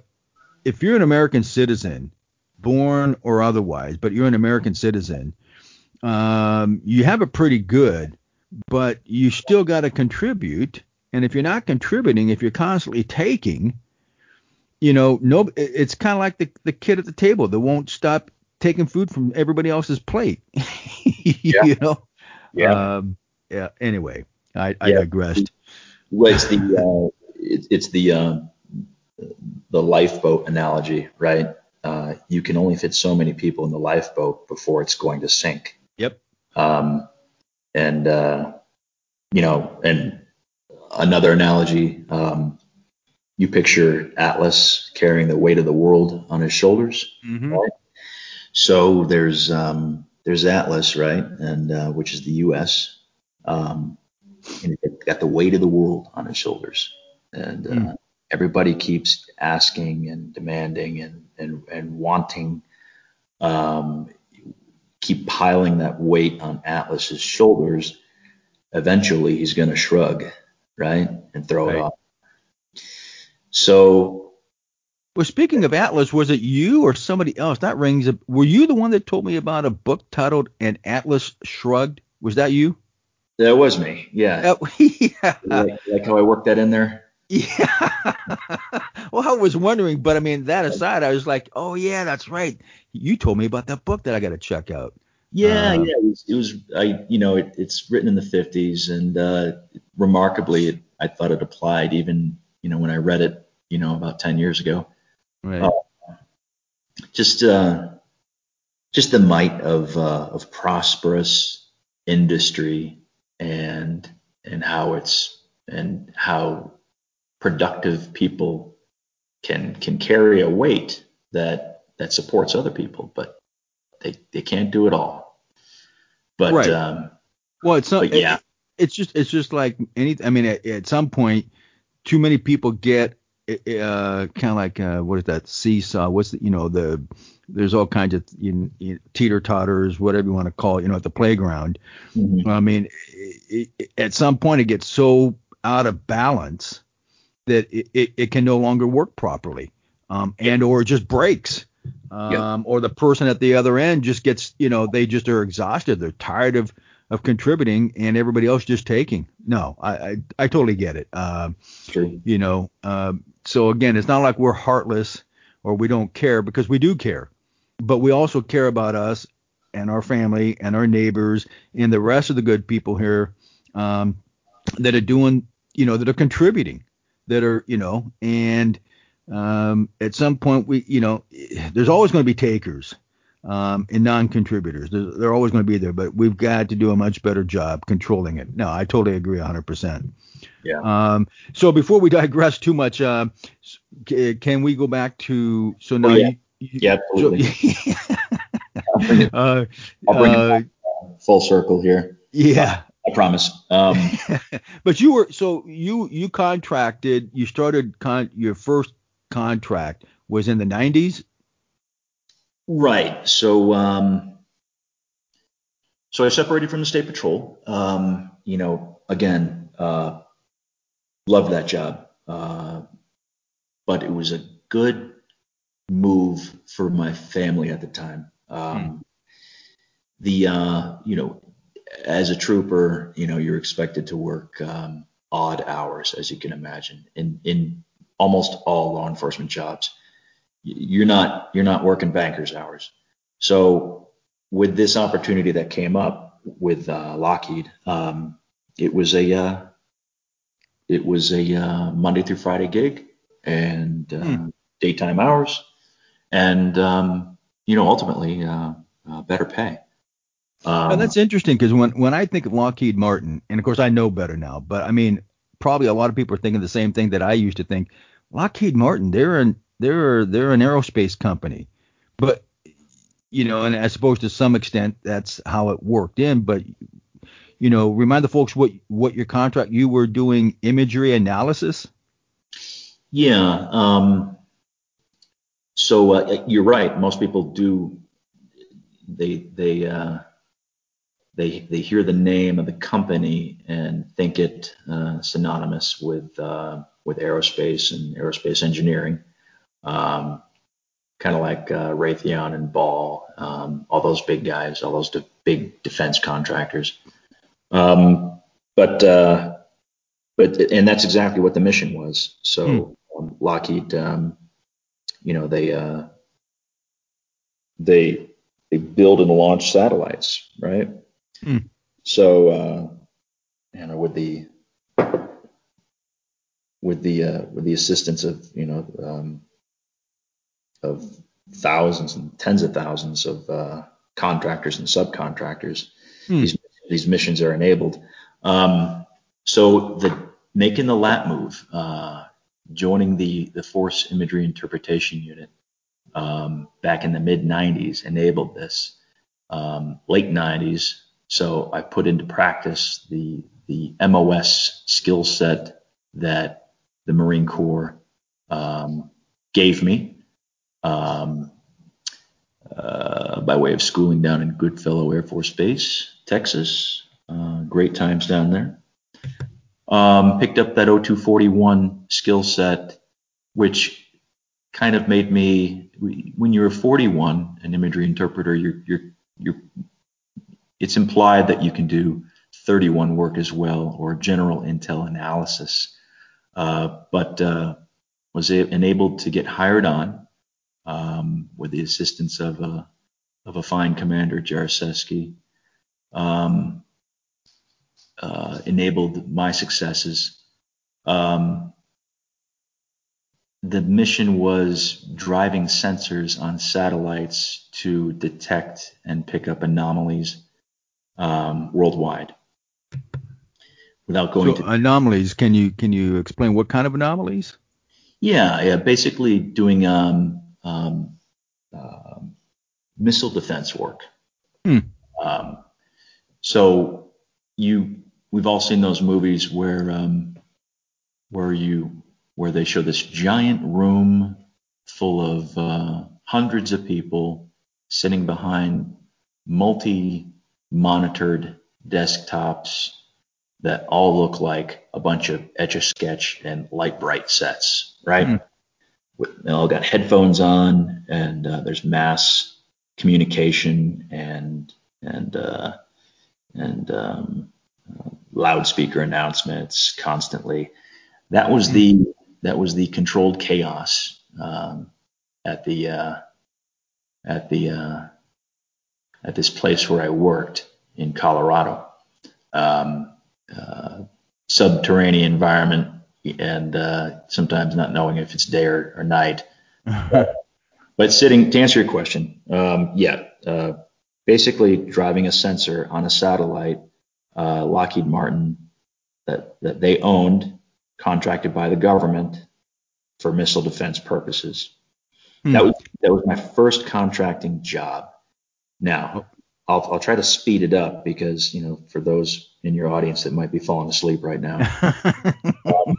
if you're an American citizen, born or otherwise, but you're an American citizen, um, you have a pretty good, but you still got to contribute. And if you're not contributing, if you're constantly taking, you know, no, it's kind of like the the kid at the table that won't stop taking food from everybody else's plate. <laughs> Yeah. you know. Yeah. Um, yeah. Anyway, I, I Yeah. digressed. Well, it's the uh, it's it's the uh, the lifeboat analogy, right? Uh, you can only fit so many people in the lifeboat before it's going to sink. Yep. Um, and uh, you know, and another analogy, um, you picture Atlas carrying the weight of the world on his shoulders. Mm-hmm. Right. So there's um, there's Atlas, right, and uh, which is the U.S. Um, and it's got the weight of the world on his shoulders, and uh, Mm. everybody keeps asking and demanding and and and wanting, um, keep piling that weight on Atlas's shoulders. Eventually, he's going to shrug, right, and throw it off. So Well, speaking of Atlas, was it you or somebody else? That rings. A, were you the one that told me about a book titled "An Atlas Shrugged"? Was that you? That was me, yeah. Uh, <laughs> yeah. Like, like how I worked that in there. Yeah. <laughs> well, I was wondering, but I mean, that aside, I was like, oh yeah, that's right. You told me about that book that I got to check out. Yeah, Um, yeah. It was, it was I, you know, it, it's written in the 50s, and uh, remarkably, it, I thought it applied even, you know, when I read it, you know, about 10 years ago. Right. Oh. Just, uh, just the might of uh, of prosperous industry and and how it's and how productive people can can carry a weight that that supports other people, but they they can't do it all. But Right. um, Well, it's not. yeah. it- it's just it's just like any. I mean, at, at some point, too many people get uh, kind of like uh, what is that seesaw? What's the, you know the there's all kinds of you, you, teeter totters, whatever you want to call it, you know, at the playground. Mhm. I mean, it, it, at some point, it gets so out of balance that it, it, it can no longer work properly, um, and or just breaks. Um, or the person at the other end just gets, you know, they just are exhausted. They're tired of of contributing, and everybody else just taking. No, I I, I totally get it. Um, True. you know, um, so again, it's not like we're heartless or we don't care because we do care, but we also care about us and our family and our neighbors and the rest of the good people here um, that are doing, you know, that are contributing, that are, you know, and um, at some point we, you know, there's always going to be takers um, and non-contributors. They're, they're always going to be there, but we've got to do a much better job controlling it. No, I totally agree 100%. Yeah. Um, so before we digress too much, uh, can we go back to so now Oh, yeah. you Yeah, absolutely. so- I'll bring it, uh, I'll bring it uh, back full circle here. yeah, I promise. Um, <laughs> but you were so you you contracted. You started con your first contract was in the 90s. Right. So, um, so I separated from the state patrol. Um, you know, again, uh, loved that job, uh, but it was a good move for my family at the time. Um, The, uh, you know, as a trooper, you know, you're expected to work um, odd hours, as you can imagine, in in almost all law enforcement jobs. You're not you're not working bankers hours. So with this opportunity that came up with uh, Lockheed, um, it was a uh, it was a uh, Monday through Friday gig and uh, Hmm. daytime hours, and um, you know ultimately uh, uh, better pay. Um, And that's interesting because when when I think of Lockheed Martin, and of course I know better now, but I mean probably a lot of people are thinking the same thing that I used to think. Lockheed Martin, they're an they're they're an aerospace company, but you know, and I suppose to some extent that's how it worked in. But you know, remind the folks what what your contract you were doing imagery analysis. Yeah. Um, so uh, you're right. Most people do. They they uh, they they hear the name of the company and think it uh, synonymous with uh, with aerospace and aerospace engineering. Um, kind of like uh, Raytheon and Ball, um, all those big guys, all those de- big defense contractors. Um, but uh, but and that's exactly what the mission was. So mm. um, Lockheed, um, you know, they uh, they they build and launch satellites, right? Mm. So uh, you know, with the with the uh, with the assistance of you know um, of thousands and tens of thousands of uh, contractors and subcontractors. Hmm. These these missions are enabled. Um, so the making the lat move, uh, joining the the Force Imagery Interpretation Unit um, back in the mid 90s enabled this. Um, late 90s, so I put into practice the the MOS skill set that the Marine Corps um, gave me um, uh, by way of schooling down in Goodfellow Air Force Base, Texas. Uh, great times down there. Um, picked up that 0241 skill set, which kind of made me, when you're a 41, an imagery interpreter, you're, you're, you're, it's implied that you can do 31 work as well, or general intel analysis. Uh, but uh, was enabled to get hired on um, with the assistance of a, of a fine commander, Jaroszewski, um, uh, enabled my successes. Um, the mission was driving sensors on satellites to detect and pick up anomalies um, worldwide. Without going so to anomalies, can you can you explain what kind of anomalies? Yeah, yeah, basically doing um, um, uh, missile defense work. Hmm. Um, so you, we've all seen those movies where um, where you where they show this giant room full of uh, hundreds of people sitting behind multi-monitored desktops that all look like a bunch of etch a sketch and Lite-Brite sets, right? Mm they all got headphones on, and uh, there's mass communication and and uh, and um, loudspeaker announcements constantly. That was the that was the controlled chaos um, at the uh, at the uh, at this place where I worked in Colorado. Um, uh, subterranean environment and uh, sometimes not knowing if it's day or, or night. but, <laughs> but, sitting to answer your question, um, yeah, uh, basically driving a sensor on a satellite, uh, Lockheed Martin, that that they owned, contracted by the government for missile defense purposes. Hmm. That was that was my first contracting job. Now, I'll, I'll try to speed it up because you know for those in your audience that might be falling asleep right now. um,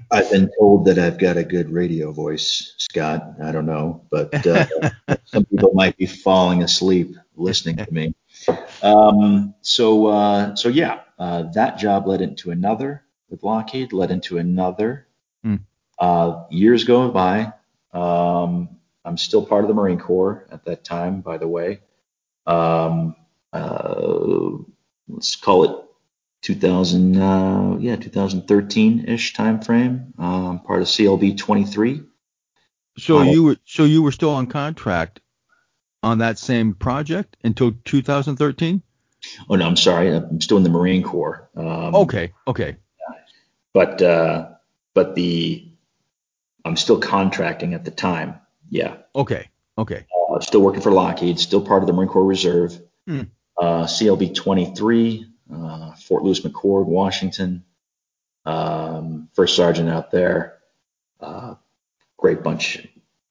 <laughs> I've been told that I've got a good radio voice, Scott. I don't know, but uh, <laughs> some people might be falling asleep listening to me. Um, so, uh, so yeah, uh, that job led into another with Lockheed, led into another. Mm. years go by. Um, I'm still part of the Marine Corps at that time, by the way. Um, uh, let's call it 2000, uh, yeah, 2013-ish time frame. Um, part of CLB 23. So uh, you were so you were still on contract on that same project until 2013? Oh no, I'm sorry, I'm still in the Marine Corps. Um, okay, okay. But uh, but the I'm still contracting at the time. Yeah. Okay. Okay. Uh, still working for Lockheed, still part of the Marine Corps Reserve. Hmm. Uh, CLB 23 uh, Fort Lewis McChord, Washington. Um, first sergeant out there. Uh, great bunch,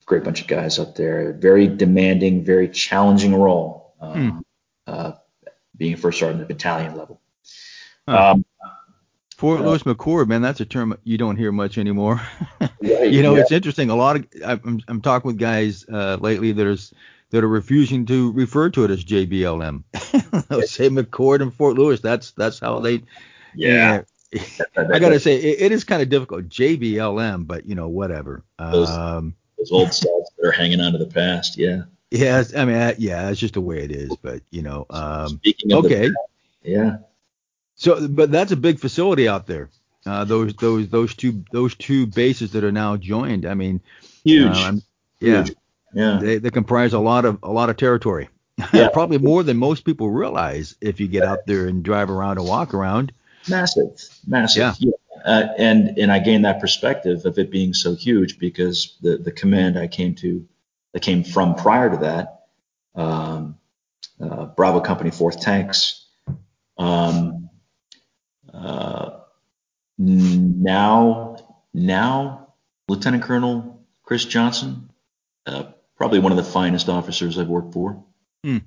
great bunch of guys up there. Very demanding, very challenging role. Hmm. Uh, being first sergeant at battalion level. Huh. Um, Fort uh, Lewis McChord, man, that's a term you don't hear much anymore. <laughs> right, you know, yeah. it's interesting. A lot of I'm, I'm talking with guys uh, lately that are that are refusing to refer to it as JBLM. <laughs> Say McChord and Fort Lewis. That's that's how they. Yeah. <laughs> I gotta say it, it is kind of difficult. JBLM, but you know whatever. Um, those old stuff that are hanging on to the past. Yeah. Yeah, I mean, uh, yeah, it's just the way it is. But you know, um, Speaking of okay. the, yeah. So, but that's a big facility out there. Uh, those those those two those two bases that are now joined. I mean, Huge. um, yeah, Huge. Yeah. they, they comprise a lot of a lot of territory. <laughs> Yeah. Probably more than most people realize if you get out there and drive around and walk around. Massive, massive. Yeah. Uh, and and I gained that perspective of it being so huge because the the command I came to, that came from prior to that, um, uh, Bravo Company Fourth Tanks. Um, uh, now now Lieutenant Colonel Chris Johnson, uh, probably one of the finest officers I've worked for. Hmm.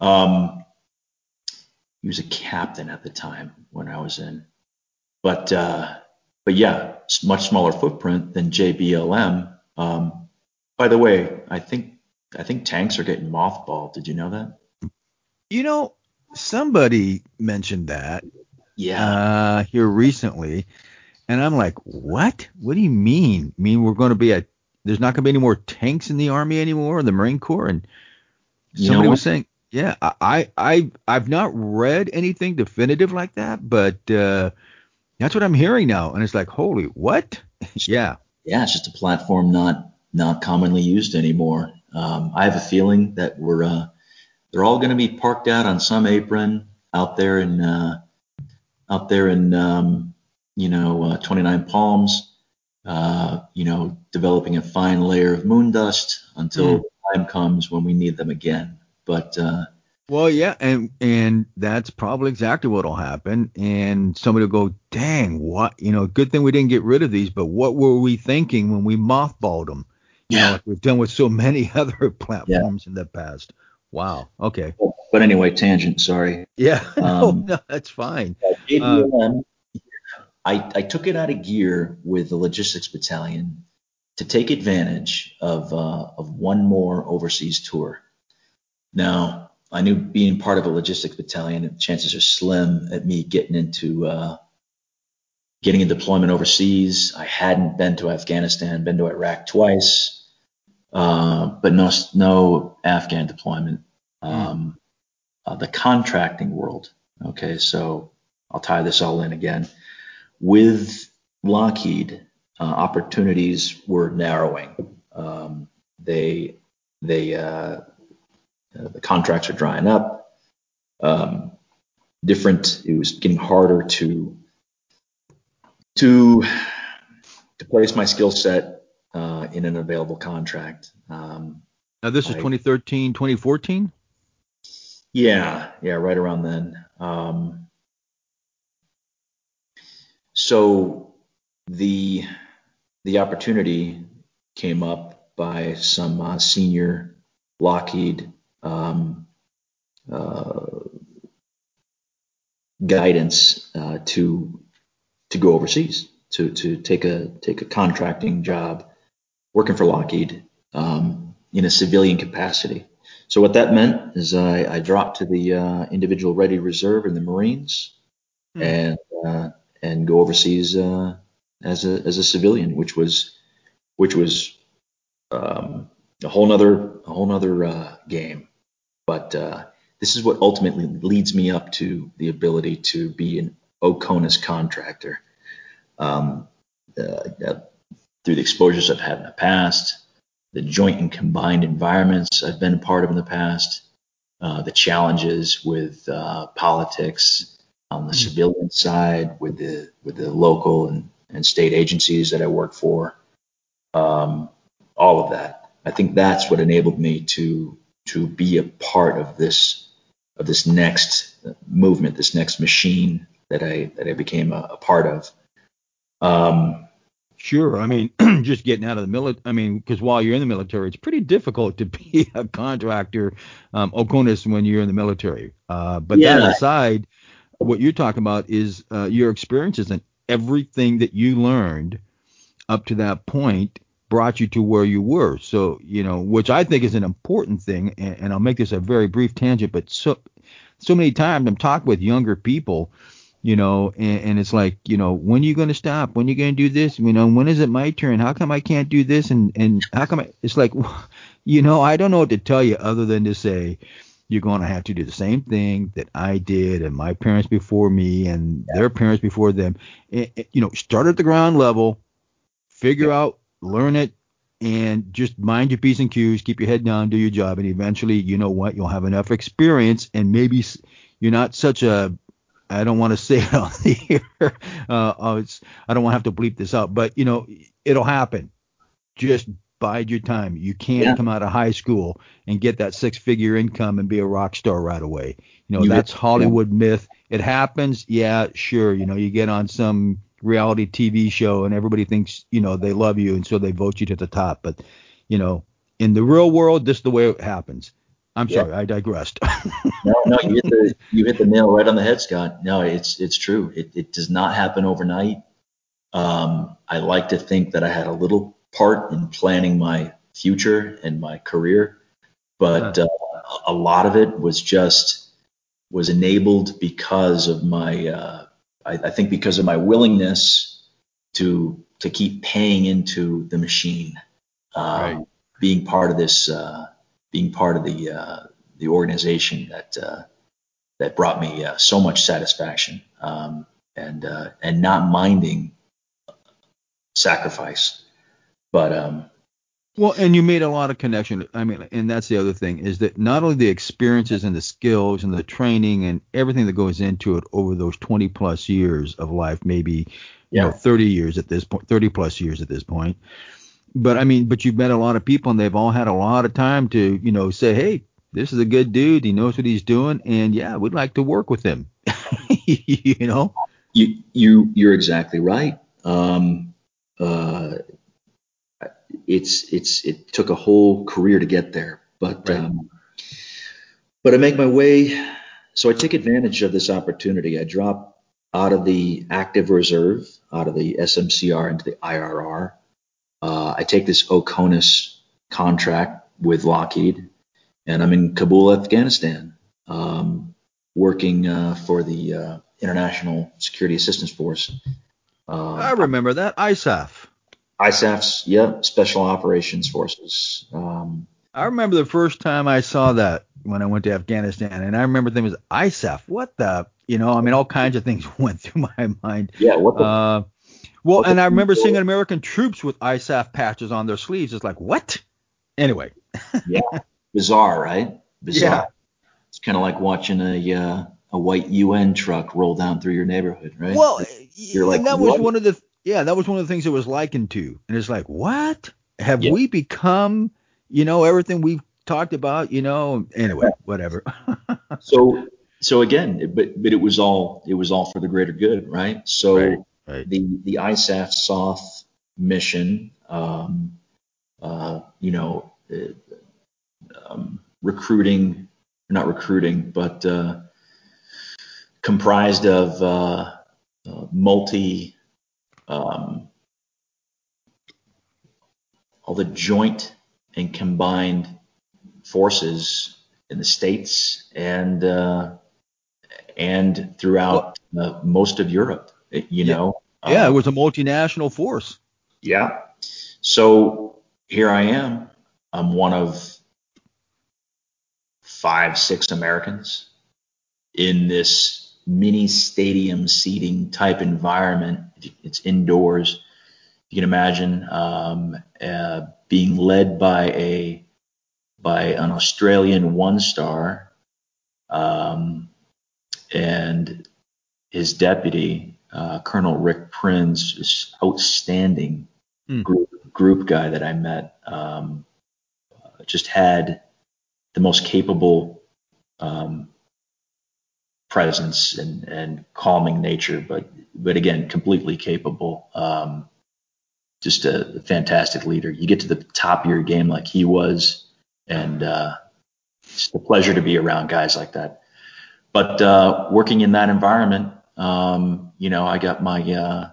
Um, he was a captain at the time when I was in, but uh, but yeah, much smaller footprint than JBLM. Um, by the way, I think I think tanks are getting mothballed. Did you know that? You know, somebody mentioned that Yeah, uh, here recently, and I'm like, what? What do you mean? mean we're going to be a there's not going to be any more tanks in the army anymore, in the Marine Corps, and You know somebody was saying, yeah, I, I I've not read anything definitive like that, but uh, that's what I'm hearing now, and it's like, holy, what? <laughs> yeah, yeah, it's just a platform not not commonly used anymore. Um, I have a feeling that we're uh, they're all going to be parked out on some apron out there in uh, out there in um, you know uh, 29 Palms, uh, you know, developing a fine layer of moon dust until the time comes when we need them again. But uh, Well, yeah, and and that's probably exactly what'll happen. And somebody will go, "Dang, what? You know, good thing we didn't get rid of these. But what were we thinking when we mothballed them? You know, Yeah. like we've done with so <laughs> many other platforms in the past. Wow. Okay. but anyway, tangent. Sorry. Yeah. <laughs> Um, no, that's fine. JBLM, I, I took it out of gear with the logistics battalion to take advantage of uh, of one more overseas tour. Now, I knew being part of a logistics battalion, chances are slim at me getting into uh, getting a deployment overseas. I hadn't been to Afghanistan, been to Iraq twice, uh, but no no Afghan deployment. Um, uh, the contracting world. Okay, so I'll tie this all in again. With Lockheed, uh, opportunities were narrowing. Um, they they uh, the contracts are drying up. Um, different. It was getting harder to to to place my skill set uh, in an available contract. Um, Now this is I- 2013, 2014. Yeah, yeah, right around then. Um, so the the opportunity came up by some uh, senior Lockheed um, uh, guidance uh, to to go overseas to to take a take a contracting job working for Lockheed um, in a civilian capacity. So what that meant is I, I dropped to the uh, individual ready reserve in the Marines Hmm. and uh, and go overseas uh, as a as a civilian, which was which was um, a whole nother a whole nother uh, game. But uh, this is what ultimately leads me up to the ability to be an OCONUS contractor. Um, uh, through the exposures I've had in the past, the joint and combined environments I've been a part of in the past, uh, the challenges with uh, politics on the civilian side, with the with the local and, and state agencies that I work for, um, all of that. I think that's what enabled me to to be a part of this of this next movement, this next machine that I that I became a, a part of. Um, Sure. I mean, <clears throat> just getting out of the military. I mean, because while you're in the military, it's pretty difficult to <laughs> be a contractor, um, Oconus, when you're in the military. Uh, but that aside, what you're talking about is uh, your experiences and everything that you learned up to that point brought you to where you were. So, you know, which I think is an important thing. And, and I'll make this a very brief tangent, but so, so many times I'm talking with younger people, you know, and, and it's like, you know, when are you going to stop? When are you going to do this? You know, when is it my turn? How come I can't do this? And, and how come I, it's like, <laughs> you know, I don't know what to tell you other than to say, you're going to have to do the same thing that I did and my parents before me and their parents before them. And, you know, start at the ground level, figure yeah. out, learn it, and just mind your p's and q's, keep your head down, do your job, and eventually, you know what, you'll have enough experience, and maybe you're not such a I don't want to say it <laughs> on the air. Uh, oh, it's, I don't want to have to bleep this out, but you know, it'll happen. Just bide your time. You can't yeah. come out of high school and get that six figure income and be a rock star right away. You know, you that's Hollywood yeah. myth. It happens. Yeah, sure. You know, you get on some reality TV show and everybody thinks, you know, they love you and so they vote you to the top. But, you know, in the real world, this is the way it happens. I'm yeah. sorry, I digressed. <laughs> no, no, you hit the you hit the nail right on the head, Scott. No, it's it's true. It it does not happen overnight. Um, I like to think that I had a little part in planning my future and my career, but uh, a lot of it was just was enabled because of my uh, I, I, think because of my willingness to to keep paying into the machine, um, right. being part of this, uh, being part of the uh, the organization that uh, that brought me uh, so much satisfaction, um, and and not minding sacrifice. But um, well, and you made a lot of connection. I mean, and that's the other thing is that not only the experiences and the skills and the training and everything that goes into it over those 20 plus years of life, maybe yeah. you know 30 years at this point, 30 plus years at this point. But I mean, but you've met a lot of people and they've all had a lot of time to you know say, hey, this is a good dude. He knows what he's doing, and yeah, we'd like to work with him. <laughs> you know. You you you're exactly right. Um, uh, it's it's it took a whole career to get there, but right. um, but I make my way. So I take advantage of this opportunity. I drop out of the active reserve, out of the SMCR into the IRR. Uh, I take this OCONUS contract with Lockheed, and I'm in Kabul, Afghanistan, um, working uh, for the uh, International Security Assistance Force. I remember that ISAF. ISAFs, yep, Special Operations Forces. Um, I remember the first time I saw that when I went to Afghanistan, and I remember things ISAF. What the, you know, I mean, all kinds of things <laughs> went through my mind. Yeah, what the. Uh, well, what and the I remember seeing American troops with ISAF patches on their sleeves. It's like, what? Anyway. <laughs> yeah, bizarre, right? Bizarre. Yeah. It's kind of like watching a uh, a white UN truck roll down through your neighborhood, right? Well, You're like, that was one of the yeah, that was one of the things it was likened to. And it's like, what? Have we become, you know, everything we've talked about, you know, anyway, whatever. <laughs> so so again, but but it was all it was all for the greater good, right? So right, right. the the ISAF SOF mission, um, uh, you know, uh, um, recruiting, not recruiting, but uh, comprised of uh, uh multi um, all the joint and combined forces in the states and uh, and throughout uh, most of Europe. You yeah. know. Yeah, um, it was a multinational force. Yeah. So here I am. I'm one of five, six Americans in this mini stadium seating type environment. It's indoors. You can imagine um, uh, being led by a by an Australian one star um, and his deputy, uh, Colonel Rick Prinz, is outstanding mm. group, group guy that I met. Um, just had the most capable um, presence and, and calming nature, but but again, completely capable. Um, just a fantastic leader. You get to the top of your game like he was, and uh, it's a pleasure to be around guys like that. But uh, working in that environment, um, you know, I got my uh,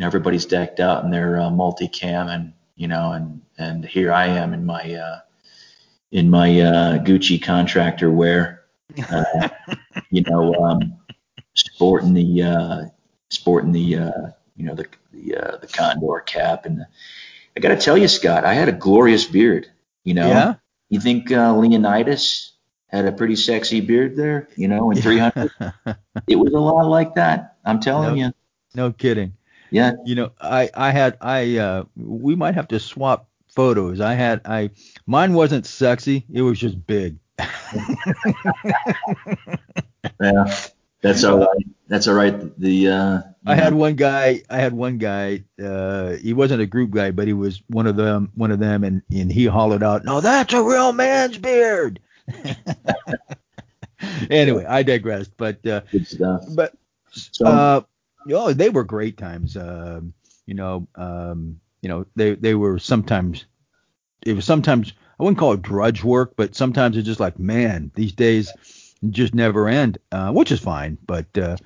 everybody's decked out in their uh, multicam, and you know, and and here I am in my uh, in my uh, Gucci contractor wear, uh, you know, um, sporting the uh, sporting the uh, you know the the uh, the condor cap, and the, I got to tell you, Scott, I had a glorious beard. You know, Yeah. you think uh, Leonidas had a pretty sexy beard there? You know, in 300, <laughs> it was a lot like that. I'm telling Nope. you. no kidding. Yeah, You know, I I had I uh we might have to swap photos. I had I mine wasn't sexy. It was just big. <laughs> yeah, that's all right. That's all right. The uh, I had one guy. I had one guy. Uh, he wasn't a group guy, but he was one of them. One of them, and and he hollered out, "No, that's a real man's beard." <laughs> anyway, I digressed. But uh, good stuff. but So uh, oh, they were great times. Um, you know, um, you know, they they were sometimes. It was sometimes I wouldn't call it drudge work, but sometimes it's just like, man, these days just never end, uh, which is fine. But uh,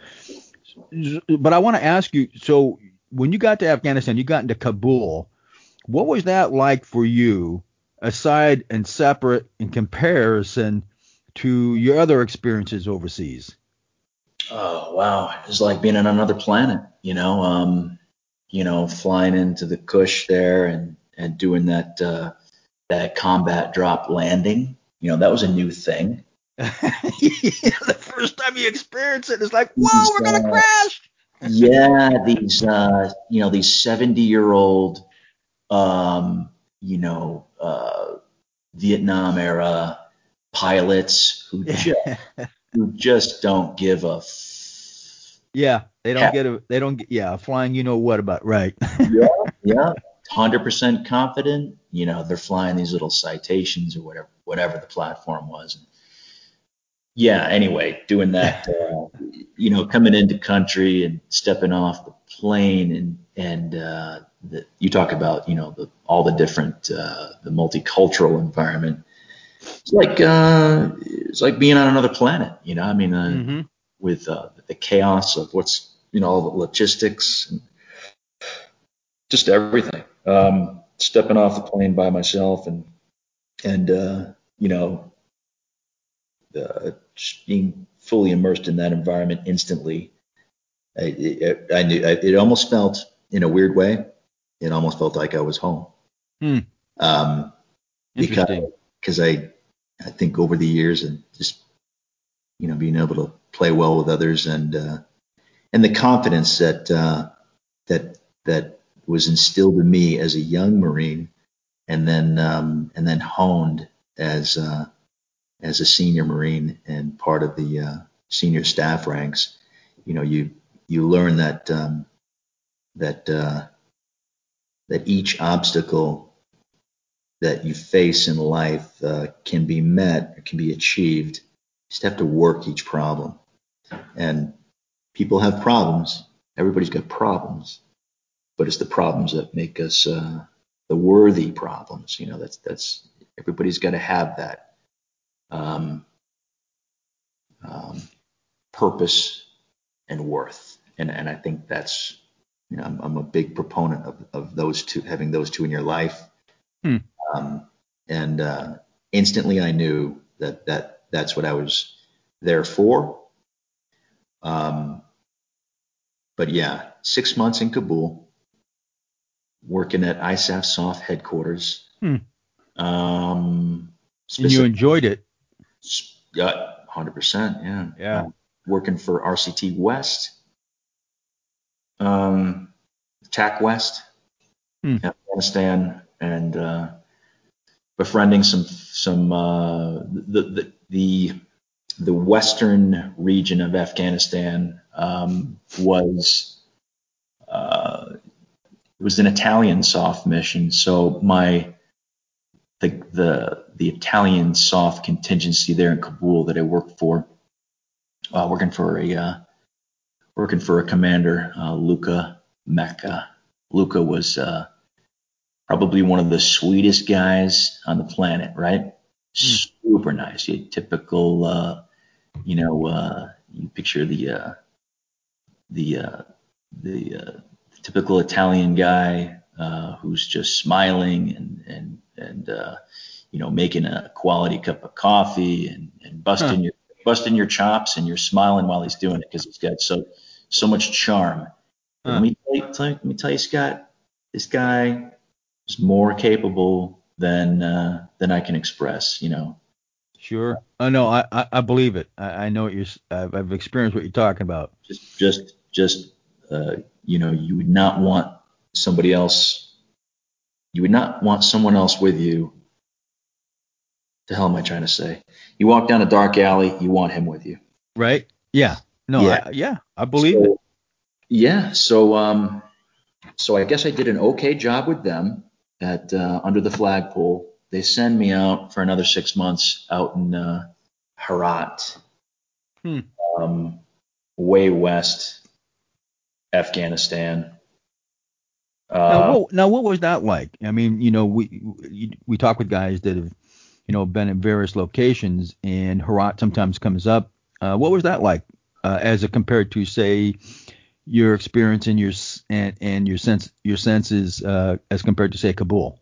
but I want to ask you. So when you got to Afghanistan, you got into Kabul. What was that like for you, aside and separate in comparison to your other experiences overseas? Oh wow, it's like being on another planet, you know. Um, you know, flying into the Kush there and and doing that uh, that combat drop landing. You know, that was a new thing. <laughs> the first time you experience it, it's like, whoa, we're gonna Uh, crash. yeah, these uh, you know these seventy year old um, you know uh, Vietnam era pilots who <laughs> just who just don't give a f- yeah, they don't Yeah. get a, they don't get, yeah, flying, you know what about, right? <laughs> yeah, yeah, hundred percent confident. You know, they're flying these little citations or whatever, whatever the platform was. And Yeah. Anyway, doing that, <laughs> uh, you know, coming into country and stepping off the plane and and uh, the, you talk about, you know, the, all the different uh, the multicultural environment. It's like uh, it's like being on another planet. You know, I mean, uh, hmm with uh, the chaos of what's you know all the logistics and just everything. Um, stepping off the plane by myself and and uh, you know uh, just being fully immersed in that environment instantly. I, it, I knew I, it almost felt in a weird way. It almost felt like I was home. Hmm. Um, because because I I think over the years and just you know being able to play well with others and uh, and the confidence that uh, that that was instilled in me as a young Marine and then um, and then honed as uh, as a senior Marine and part of the uh, senior staff ranks. You know you you learn that um, that uh, that each obstacle that you face in life uh, can be met can be achieved. You just have to work each problem. And people have problems. Everybody's got problems, but it's the problems that make us uh, the worthy problems. You know, that's that's everybody's got to have that um, um, purpose and worth. And and I think that's you know I'm, I'm a big proponent of of those two having those two in your life. Hmm. Um, and uh, instantly I knew that that that's what I was there for. Um, but yeah, six months in Kabul, working at ISAF SOF headquarters. Hmm. Um, And you enjoyed it. yeah, hundred percent. Yeah. Yeah. Uh, working for RCT West, um, TAC West, Hmm. Afghanistan, and uh, befriending some some uh, the, the the the western region of Afghanistan um, was uh, it was an Italian SOF mission. So my the the the Italian SOF contingency there in Kabul that I worked for, uh, working for a uh, working for a commander, uh, Luca Mecca. Luca was uh, probably one of the sweetest guys on the planet, right? Super nice. You typical, uh, you know, uh, you picture the uh, the uh, the uh, typical Italian guy, uh, who's just smiling and and and uh, you know making a quality cup of coffee and, and busting huh. your busting your chops and you're smiling while he's doing it because he's got so so much charm. Huh. Let me tell you, let me tell you, Scott, this guy is more capable than uh, than I can express. You know. Sure. Oh no, I I, I believe it. I, I know what you're. I've, I've experienced what you're talking about. Just just just uh, you know, you would not want somebody else. You would not want someone else with you. The hell am I trying to say? You walk down a dark alley, you want him with you. Right. Yeah. No. Yeah. I, yeah. I believe so, it. Yeah. So um, so I guess I did an okay job with them at uh, under the flagpole. They send me out for another six months out in uh, Herat, hmm. um, way west, Afghanistan. Uh, now, what, now, what was that like? I mean, you know, we we talk with guys that have, you know, been in various locations, and Herat sometimes comes up. Uh, what was that like, uh, as compared to, say, your experience and your and, and your sense your senses uh, as compared to say Kabul?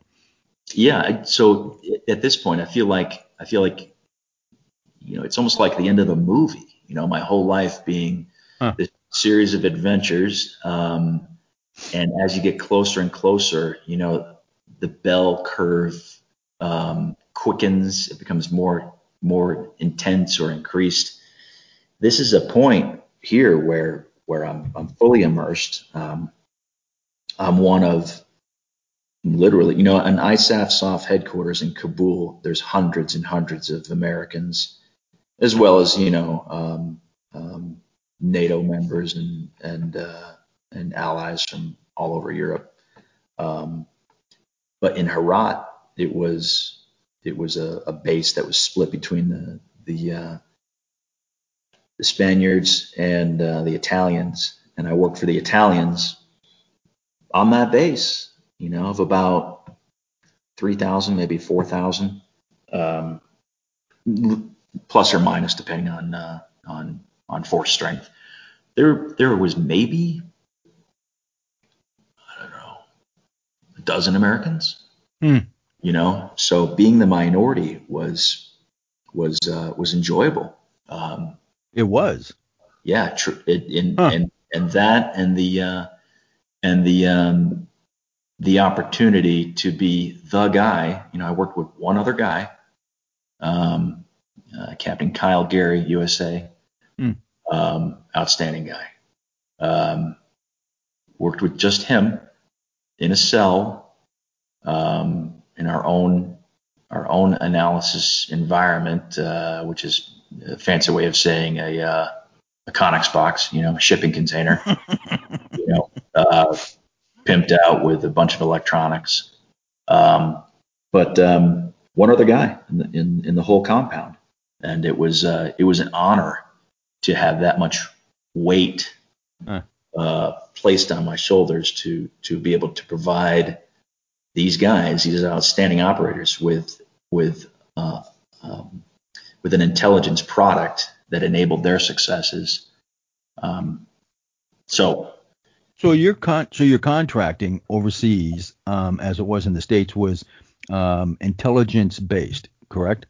Yeah, so at this point, I feel like I feel like you know it's almost like the end of a movie. You know, my whole life being huh. this series of adventures, um, and as you get closer and closer, you know, the bell curve um, quickens. It becomes more more intense or increased. This is a point here where where I'm, I'm fully immersed. Um, I'm one of literally, you know, an ISAF SOF headquarters in Kabul. There's hundreds and hundreds of Americans, as well as you know um, um, NATO members and and uh, and allies from all over Europe. Um, but in Herat, it was it was a, a, base that was split between the the uh, the Spaniards and uh, the Italians, and I worked for the Italians on that base, you know, of about 3,000, maybe 4,000, um, plus or minus depending on uh, on on force strength. There there was maybe I don't know a dozen Americans. Hmm. You know, so being the minority was was uh, was enjoyable. Um, it was. Yeah, tr- it, in, huh. and and that and the uh, and the um, the opportunity to be the guy. You know, I worked with one other guy, um, uh, Captain Kyle Gary, USA, mm. Um, outstanding guy. Um, worked with just him in a cell um, in our own our own analysis environment, uh, which is a fancy way of saying a, uh, a Conex box, you know, shipping container, <laughs> you know, uh, pimped out with a bunch of electronics. Um, but um, one other guy in the, in, in the whole compound, and it was uh, it was an honor to have that much weight uh, placed on my shoulders to to be able to provide these guys, these outstanding operators, with with uh, um, with an intelligence product that enabled their successes. Um, so, so your con- so your contracting overseas, um, as it was in the states, was um, intelligence based, correct?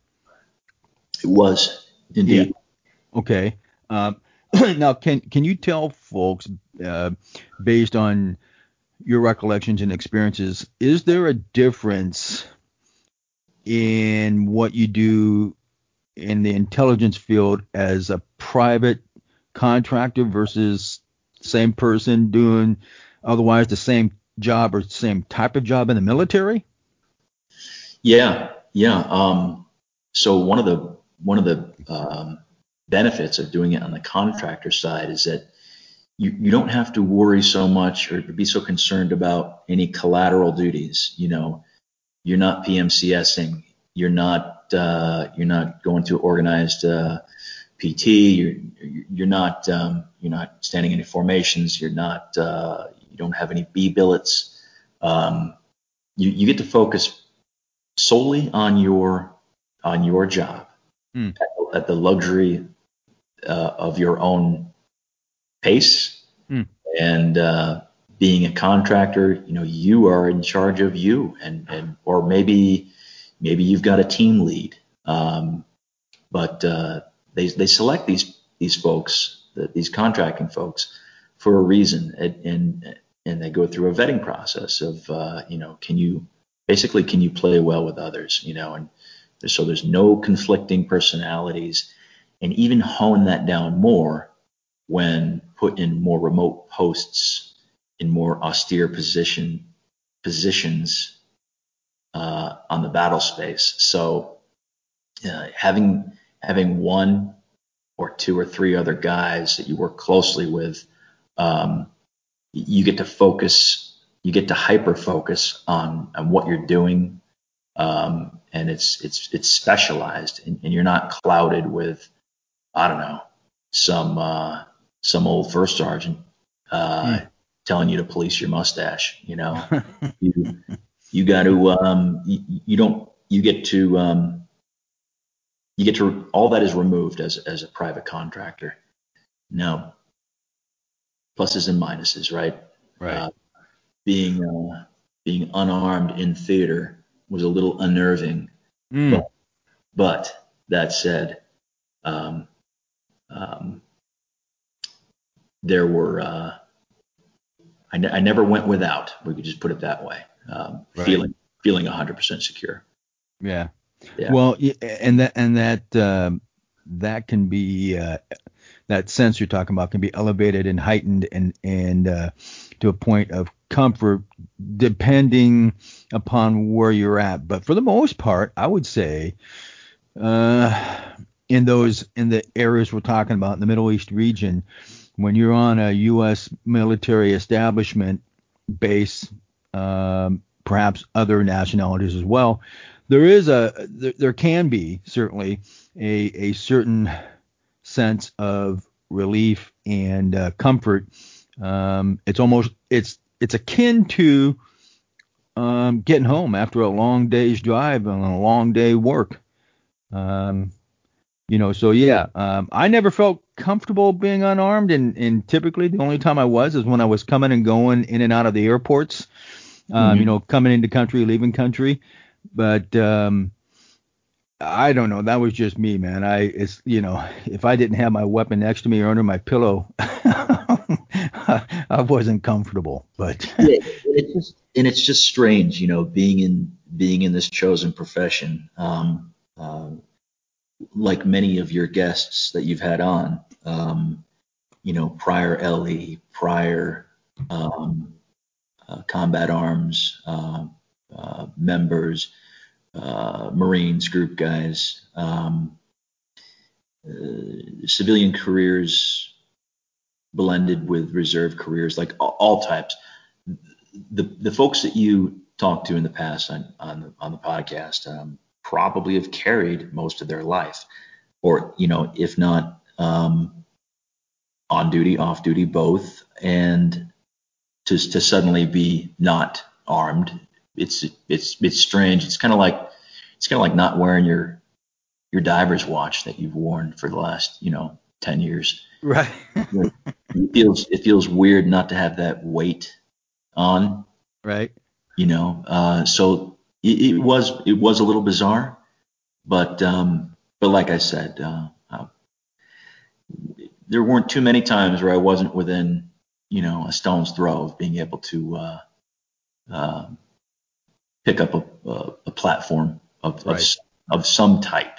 It was indeed. Yeah. Okay. Uh, <clears throat> now, can can you tell folks, uh, based on your recollections and experiences, is there a difference in what you do in the intelligence field as a private contractor versus same person doing otherwise the same job or same type of job in the military? Yeah, yeah. Um, so one of the one of the um, benefits of doing it on the contractor side is that you, you don't have to worry so much or be so concerned about any collateral duties. You know, you're not PMCSing, you're not uh, you're not going to organized uh, PT, you're you're not um, you're not standing any formations, you're not uh, you don't have any B billets. Um, you you get to focus solely on your on your job mm. at, at, the luxury uh, of your own pace mm. and uh, being a contractor, you know, you are in charge of you, and and or maybe maybe you've got a team lead, um, but uh, they they select these these folks, these contracting folks, for a reason, and and, and they go through a vetting process of uh, you know, can you basically can you play well with others, you know, and so there's no conflicting personalities, and even hone that down more when put in more remote posts in more austere position positions uh, on the battle space. So uh, having having one or two or three other guys that you work closely with, um, you get to focus, you get to hyper focus on on what you're doing, um, and it's it's it's specialized, and, and, you're not clouded with I don't know some uh, some old first sergeant. Uh, hmm telling you to police your mustache. You know, <laughs> you you got to um, you, you, don't you get to um, you get to all that is removed as as a private contractor. Now, pluses and minuses, right? Right. Uh, being uh, being unarmed in theater was a little unnerving, mm. but, but that said, um, um, there were uh, I, ne- I never went without. We could just put it that way. Um, right. Feeling feeling 100% secure. Yeah. yeah. Well, and that and that um, that can be uh, that sense you're talking about can be elevated and heightened and and uh, to a point of comfort depending upon where you're at. But for the most part, I would say uh, in those in the areas we're talking about in the Middle East region, when you're on a U.S. military establishment base, um, perhaps other nationalities as well, there is a there, there can be certainly a a certain sense of relief and uh, comfort. Um, it's almost it's it's akin to um, getting home after a long day's drive and a long day work. Um, you know, so yeah, um, I never felt comfortable being unarmed, and, and typically the only time I was is when I was coming and going in and out of the airports. Um, mm-hmm. You know, coming into country, leaving country, but um, I don't know. That was just me, man. I it's you know, if I didn't have my weapon next to me or under my pillow, <laughs> I wasn't comfortable. But <laughs> yeah, it's just and it's just strange, you know, being in being in this chosen profession. Um, uh, like many of your guests that you've had on, um, you know, prior LE, prior um, uh, combat arms uh, uh, members, uh, Marines group guys, um, uh, civilian careers blended with reserve careers, like all, all, types. The the folks that you talked to in the past on on the, on the podcast, um, probably have carried most of their life, or you know, if not um, on duty, off duty, both, and to to suddenly be not armed, it's it's it's strange. It's kind of like it's kind of like not wearing your your diver's watch that you've worn for the last you know 10 years. Right. it feels it feels weird not to have that weight on. Right. You know, uh, so it, it, was it was a little bizarre, but um, but like I said, uh, uh, there weren't too many times where I wasn't within you know a stone's throw of being able to uh, uh, pick up a, a, a platform of, right. of, of some type.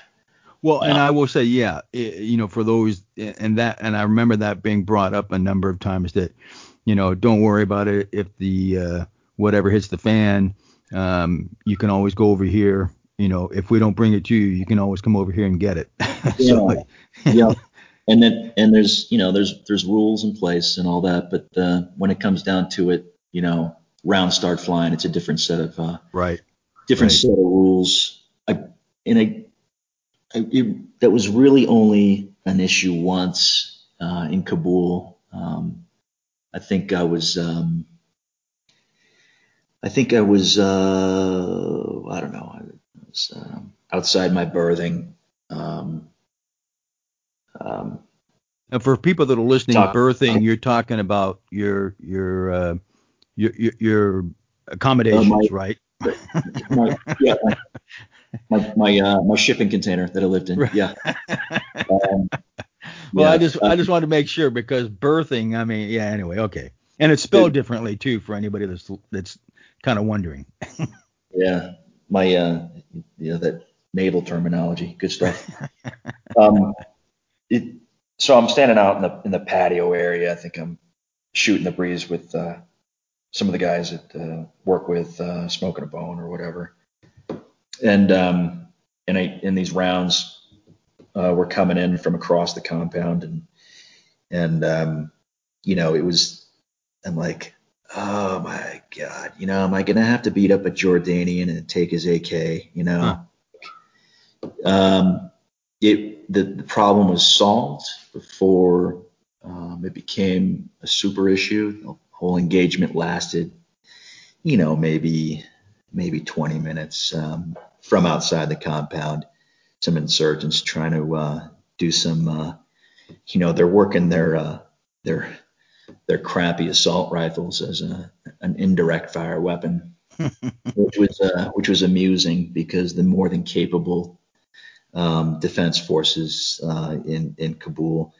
Well, and I will say, yeah, it, you know, for those and that, and I remember that being brought up a number of times that, you know, don't worry about it if the uh, whatever hits the fan, um, you can always go over here. You know, if we don't bring it to you, you can always come over here and get it. <laughs> so, yeah. yeah. <laughs> And then and there's you know there's there's rules in place and all that, but uh, when it comes down to it, you know, rounds start flying. It's a different set of uh, right, different right. set of rules. I, and I, I it, that was really only an issue once uh, in Kabul. Um, I think I was um, I think I was, uh, I don't know, I was um, outside my berthing. Um, um, and for people that are listening, talk, berthing, you're talking about your your uh, your your, your accommodations, uh, my, right? <laughs> my, yeah, my my, uh, my shipping container that I lived in. Right. Yeah. Um, <laughs> well, yeah, I just uh, I just wanted to make sure because birthing, I mean, yeah. Anyway, okay. And it's spelled it, differently too for anybody that's that's kind of wondering. <laughs> yeah, my uh, yeah that naval terminology, good stuff. <laughs> um, it, so I'm standing out in the in the patio area. I think I'm shooting the breeze with uh, some of the guys that uh, work with uh, smoking a bone or whatever. And um, and I in these rounds uh, were coming in from across the compound and and um, you know it was I'm like oh my god you know am I gonna have to beat up a Jordanian and take his AK you know. Huh. Um, it the, the problem was solved before um, it became a super issue. The whole engagement lasted, you know, maybe maybe 20 minutes um, from outside the compound. Some insurgents trying to uh, do some, uh, you know, they're working their uh, their their crappy assault rifles as a, an indirect fire weapon, <laughs> which was uh, which was amusing because the more than capable um, defense forces uh, in in Kabul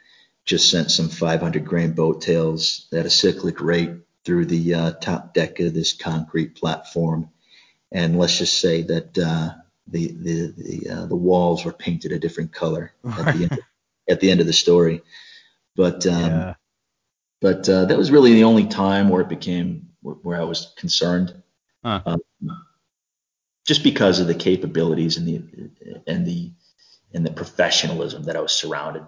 just sent some 500 grain boat tails at a cyclic rate through the uh, top deck of this concrete platform, and let's just say that uh, the the the, uh, the walls were painted a different color at the end, at the end of the story. But um, yeah. But uh, that was really the only time where it became where I was concerned. Huh. Um, just because of the capabilities and the and the and the professionalism that I was surrounded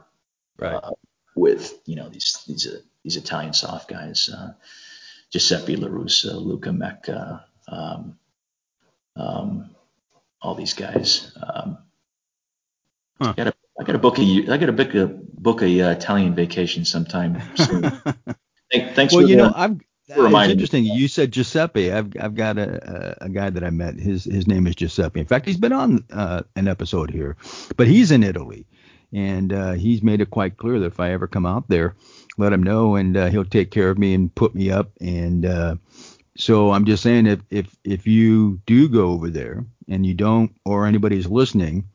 right. uh, with. You know, these these uh, these Italian SOF guys, uh, Giuseppe LaRussa, Luca Mecca, um, um, all these guys. Um, huh. Got I got to book a I got to book a book a uh, Italian vacation sometime soon. <laughs> Thanks well, you know, I'm it's interesting. You said Giuseppe. I've I've got a, a, a guy that I met. His his name is Giuseppe. In fact, he's been on uh, an episode here, but he's in Italy, and uh, he's made it quite clear that if I ever come out there, let him know, and uh, he'll take care of me and put me up. And uh, so I'm just saying, if if if you do go over there and you don't, or anybody's listening,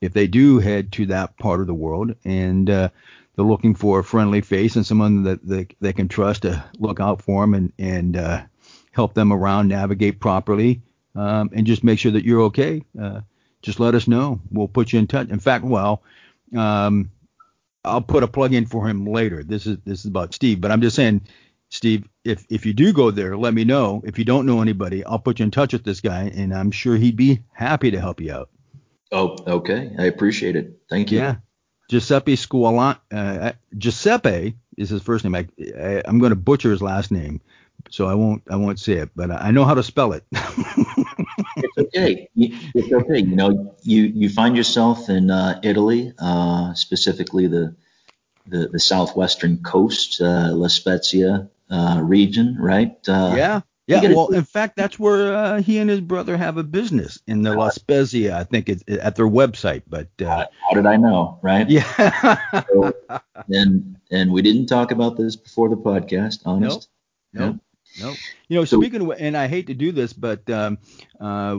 if they do head to that part of the world and uh, they're looking for a friendly face and someone that they, they can trust to look out for them and, and uh, help them around navigate properly um, and just make sure that you're okay. Uh, just let us know. We'll put you in touch. In fact, well, um, I'll put a plug in for him later. This is this is about Steve, but I'm just saying, Steve, if if you do go there, let me know. If you don't know anybody, I'll put you in touch with this guy, and I'm sure he'd be happy to help you out. Oh, okay. I appreciate it. Thank you. Yeah. Giuseppe Scuolan, uh, Giuseppe is his first name. I, I, am going to butcher his last name, so I won't I won't say it, but I know how to spell it. <laughs> it's okay. It's okay. You know, you you find yourself in uh, Italy, uh, specifically the, the the southwestern coast, uh, La Spezia uh, region, right? Uh, yeah. Yeah, well, in fact, that's where uh, he and his brother have a business in the La Spezia. I think it's at their website. But uh, how did I know, right? Yeah. so, and and we didn't talk about this before the podcast, honest. Nope. Nope. Nope. You know, so, speaking of, and I hate to do this, but um, uh,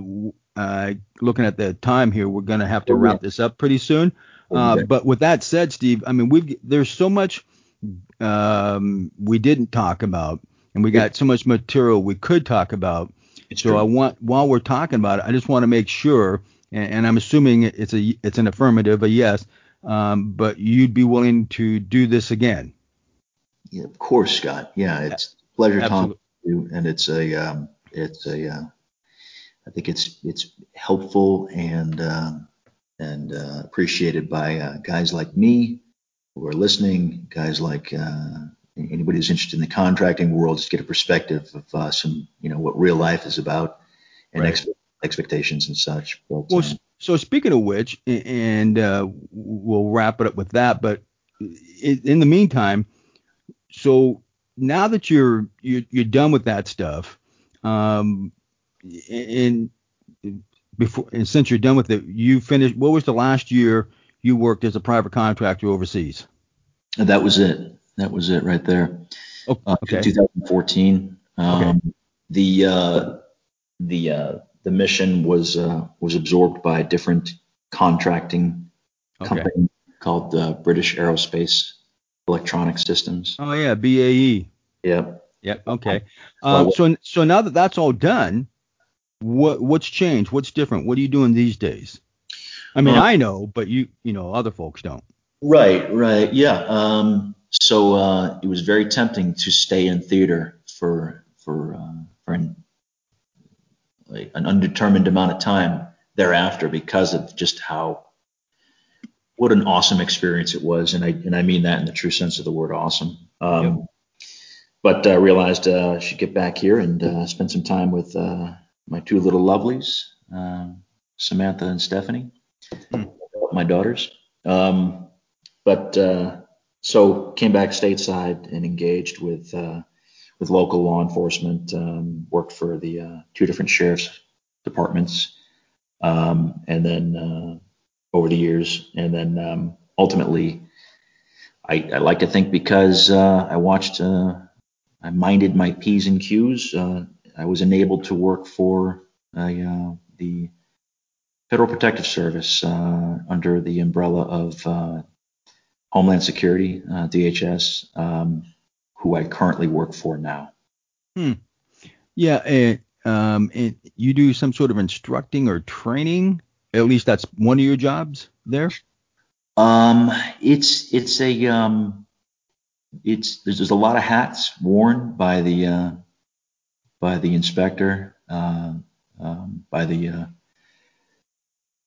uh, looking at the time here, we're going to have to oh, wrap this up pretty soon. Uh, but with that said, Steve, I mean, we've there's so much um, we didn't talk about and we got so much material we could talk about. It's so true. I want while we're talking about it, I just want to make sure, and, and I'm assuming it's a it's an affirmative, a yes, um, but you'd be willing to do this again. Yeah, of course, Scott. Yeah, it's a pleasure Absolutely. talking to you, and it's a um, it's a uh, I think it's it's helpful and um, and uh, appreciated by uh, guys like me who are listening, guys like uh, anybody who's interested in the contracting world just get a perspective of uh, some, you know, what real life is about and right. ex- expectations and such. But, well, um, so speaking of which, and uh, we'll wrap it up with that. But in the meantime, so now that you're you're, you're done with that stuff, um, and before and since you're done with it, you finished. What was the last year you worked as a private contractor overseas? That was it. That was it right there. Oh, uh, okay. Uh, 2014. Um, Okay. The uh, the uh, the mission was uh, was absorbed by a different contracting Okay. company called uh, British Aerospace Electronic Systems. Oh yeah, BAE. Yep. Yep. Okay. Um, so so now that that's all done, what what's changed? What's different? What are you doing these days? I mean, I know, but you you know, other folks don't. Right, right, yeah. Um, so uh, it was very tempting to stay in theater for for uh, for an, like an undetermined amount of time thereafter because of just how what an awesome experience it was, and I and I mean that in the true sense of the word awesome. Um, Yep. But uh, realized uh, I should get back here and uh, spend some time with uh, my two little lovelies, um, Samantha and Stephanie, Hmm. my daughters. Um, but uh, so came back stateside and engaged with uh, with local law enforcement. Um, worked for the uh, two different sheriff's departments, um, and then uh, over the years, and then um, ultimately, I, I like to think because uh, I watched, uh, I minded my p's and q's. Uh, I was enabled to work for the Federal Protective Service under the umbrella of Homeland Security, uh, DHS, um, who I currently work for now. Yeah, and um, and you do some sort of instructing or training. At least that's one of your jobs there. Um, it's it's a um, it's there's, there's a lot of hats worn by the uh, by the inspector, uh, um, by the uh,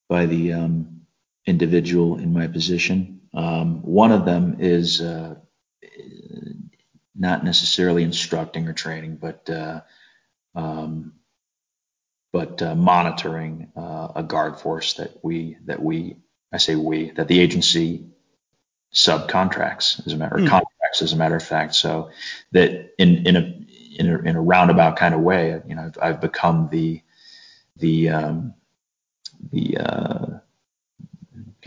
by the um, individual in my position. Um, one of them is uh, not necessarily instructing or training, but uh, um, but uh, monitoring uh, a guard force that we that we I say we that the agency subcontracts as a matter Hmm. contracts as a matter of fact. So that in in a in a, in a roundabout kind of way, you know, I've, I've become the the um, the uh,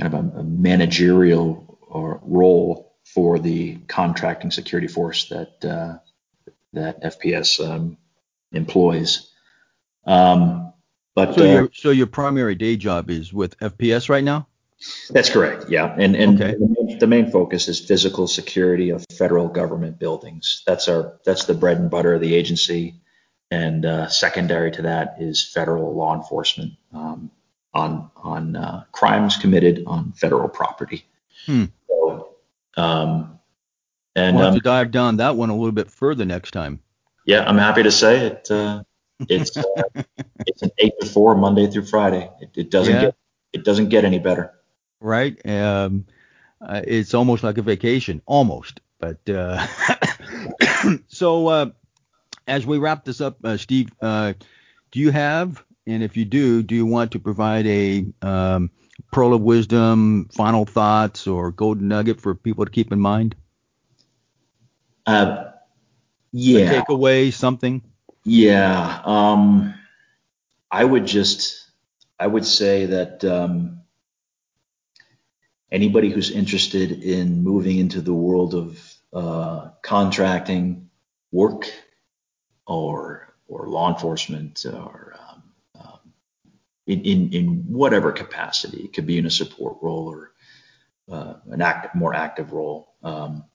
kind of a, a managerial or role for the contracting security force that uh, that FPS um, employs. Um, but So uh, your so your primary day job is with FPS right now. That's correct. Yeah, and and Okay. the, main, the main focus is physical security of federal government buildings. That's our that's the bread and butter of the agency, and uh, secondary to that is federal law enforcement um, on on uh, crimes committed on federal property. Hmm. So, um, and We'll have um, to dive down that one a little bit further next time. yeah, I'm happy to say it. Uh, it's uh, <laughs> it's an eight to four Monday through Friday. It, it doesn't Yeah. get it doesn't get any better. right? Um, uh, it's almost like a vacation, almost. But uh, <coughs> so uh, as we wrap this up, uh, Steve, uh, do you have, and if you do, do you want to provide a um, pearl of wisdom, final thoughts, or golden nugget for people to keep in mind? Uh, yeah. takeaway, something. Yeah, um, I would just, I would say that um, anybody who's interested in moving into the world of uh, contracting work or or law enforcement or um, in, in in whatever capacity, it could be in a support role or uh, an act, more active role. Um,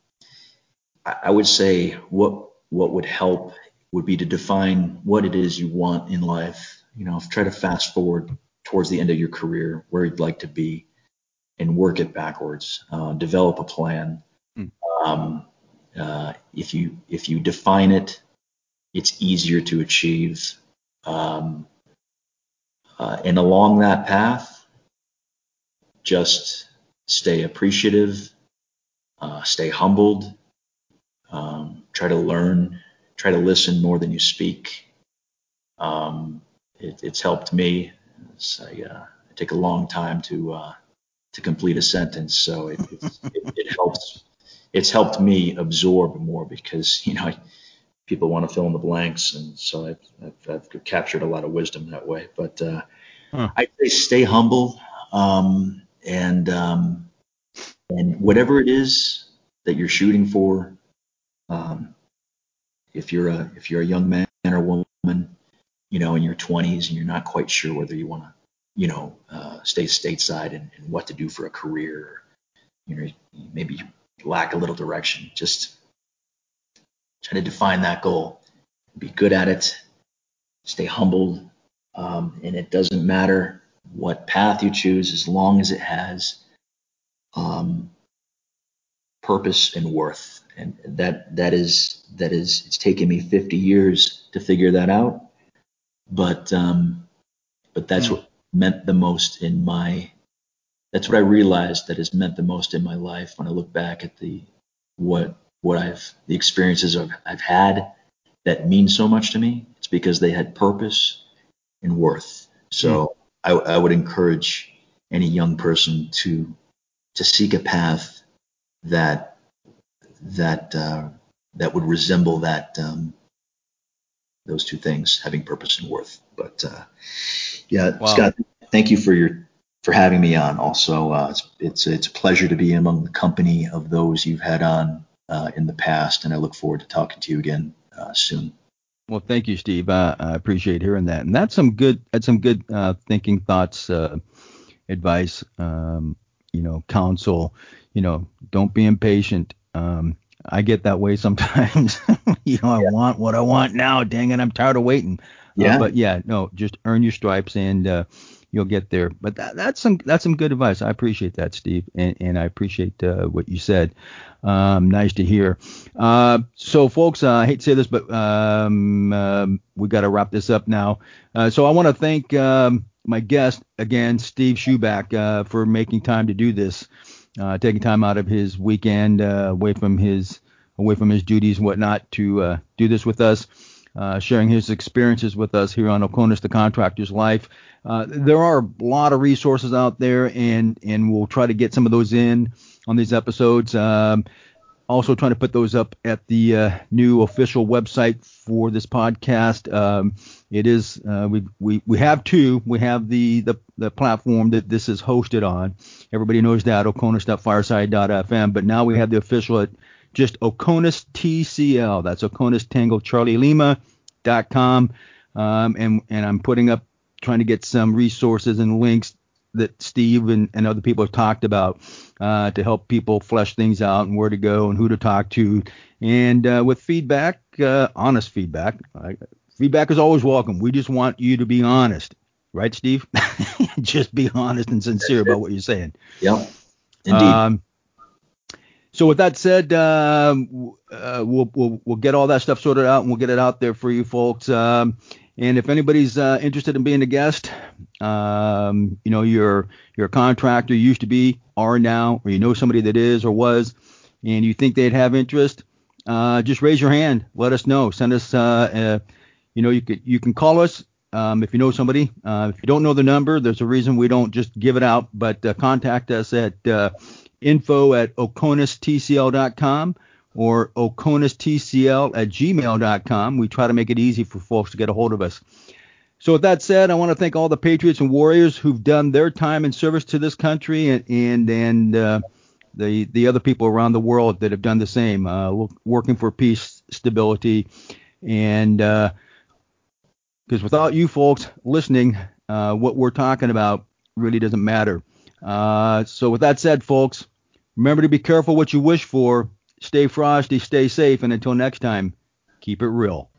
I, I would say what what would help would be to define what it is you want in life. You know, try to fast forward towards the end of your career, where you'd like to be, and work it backwards. Uh, develop a plan. Hmm. Um, uh, if you if you define it, it's easier to achieve. Um, uh, and along that path, just stay appreciative, uh, stay humbled, um, try to learn, try to listen more than you speak. Um, it, it's helped me. It's, I, uh, I take a long time to uh, to complete a sentence, so it, it, it helps. It's helped me absorb more because <laughs> you know I, people want to fill in the blanks, and so I've, I've, I've captured a lot of wisdom that way. But uh, Huh. I say stay humble, um, and um, and whatever it is that you're shooting for, um, if you're a if you're a young man or woman, you know, in your 20s and you're not quite sure whether you want to, you know, uh, stay stateside and, and, what to do for a career, you know, maybe you lack a little direction. Just try to define that goal, be good at it, stay humbled, um, and it doesn't matter what path you choose as long as it has um, purpose and worth. And that that is that is it's taken me 50 years to figure that out, but um, but that's mm. what meant the most in my that's what I realized that has meant the most in my life when I look back at the what what I've the experiences I've, I've had that mean so much to me. It's because they had purpose and worth. So mm. I, I would encourage any young person to to seek a path that that uh, that would resemble that um, those two things, having purpose and worth. But uh, yeah, wow. Scott, thank you for your for having me on. Also, uh, it's, it's it's a pleasure to be among the company of those you've had on uh, in the past, and I look forward to talking to you again uh, soon. Well, thank you, Steve. I appreciate hearing that, and that's some good that's some good uh, thinking thoughts, advice. Um, you know, counsel. You know, don't be impatient. Um, I get that way sometimes. <laughs> you know, I yeah. want what I want now. Dang it, I'm tired of waiting. Uh, yeah. Uh, but yeah, no, just earn your stripes and uh, you'll get there. But that, that's some that's some good advice. I appreciate that, Steve, and, and I appreciate uh, what you said. Um, nice to hear. Uh, so, folks, uh, I hate to say this, but um, um, we got to wrap this up now. Uh, so, I want to thank um, my guest again, Steve Schuback, for making time to do this uh, taking time out of his weekend uh, away from his away from his duties and whatnot to uh, do this with us, uh, sharing his experiences with us here on Oconus the Contractor's Life. Uh, there are a lot of resources out there, and and we'll try to get some of those in on these episodes. Um, also trying to put those up at the uh, new official website for this podcast. Um, it is uh, we we we have two. We have the, the the platform that this is hosted on. Everybody knows that Oconus.fireside.fm, but now we have the official just Oconus TCL. That's Oconus Tango Charlie Lima dot com. Um, and and I'm putting up trying to get some resources and links that Steve and, and other people have talked about uh, to help people flesh things out and where to go and who to talk to. And uh, with feedback, uh, honest feedback, feedback is always welcome. We just want you to be honest, right, Steve? <laughs> just be honest and sincere about what you're saying. Yep, indeed. Um, so with that said, um, uh, we'll, we'll we'll get all that stuff sorted out and we'll get it out there for you folks. Um, and if anybody's uh, interested in being a guest, um, you know, you're a contractor, used to be, are now, or you know somebody that is or was, and you think they'd have interest, uh, just raise your hand. Let us know. Send us, uh, you know, you can you can call us um, if you know somebody. Uh, if you don't know the number, there's a reason we don't just give it out, but uh, contact us at uh, info at oconustcl.com or oconustcl at gmail.com. We try to make it easy for folks to get a hold of us. So with that said, I want to thank all the patriots and warriors who've done their time and service to this country and and, and uh, the the other people around the world that have done the same, uh, working for peace, stability, and because uh, without you folks listening, uh, what we're talking about really doesn't matter. Uh, so with that said, folks, remember to be careful what you wish for Stay frosty, stay safe, and until next time, keep it real.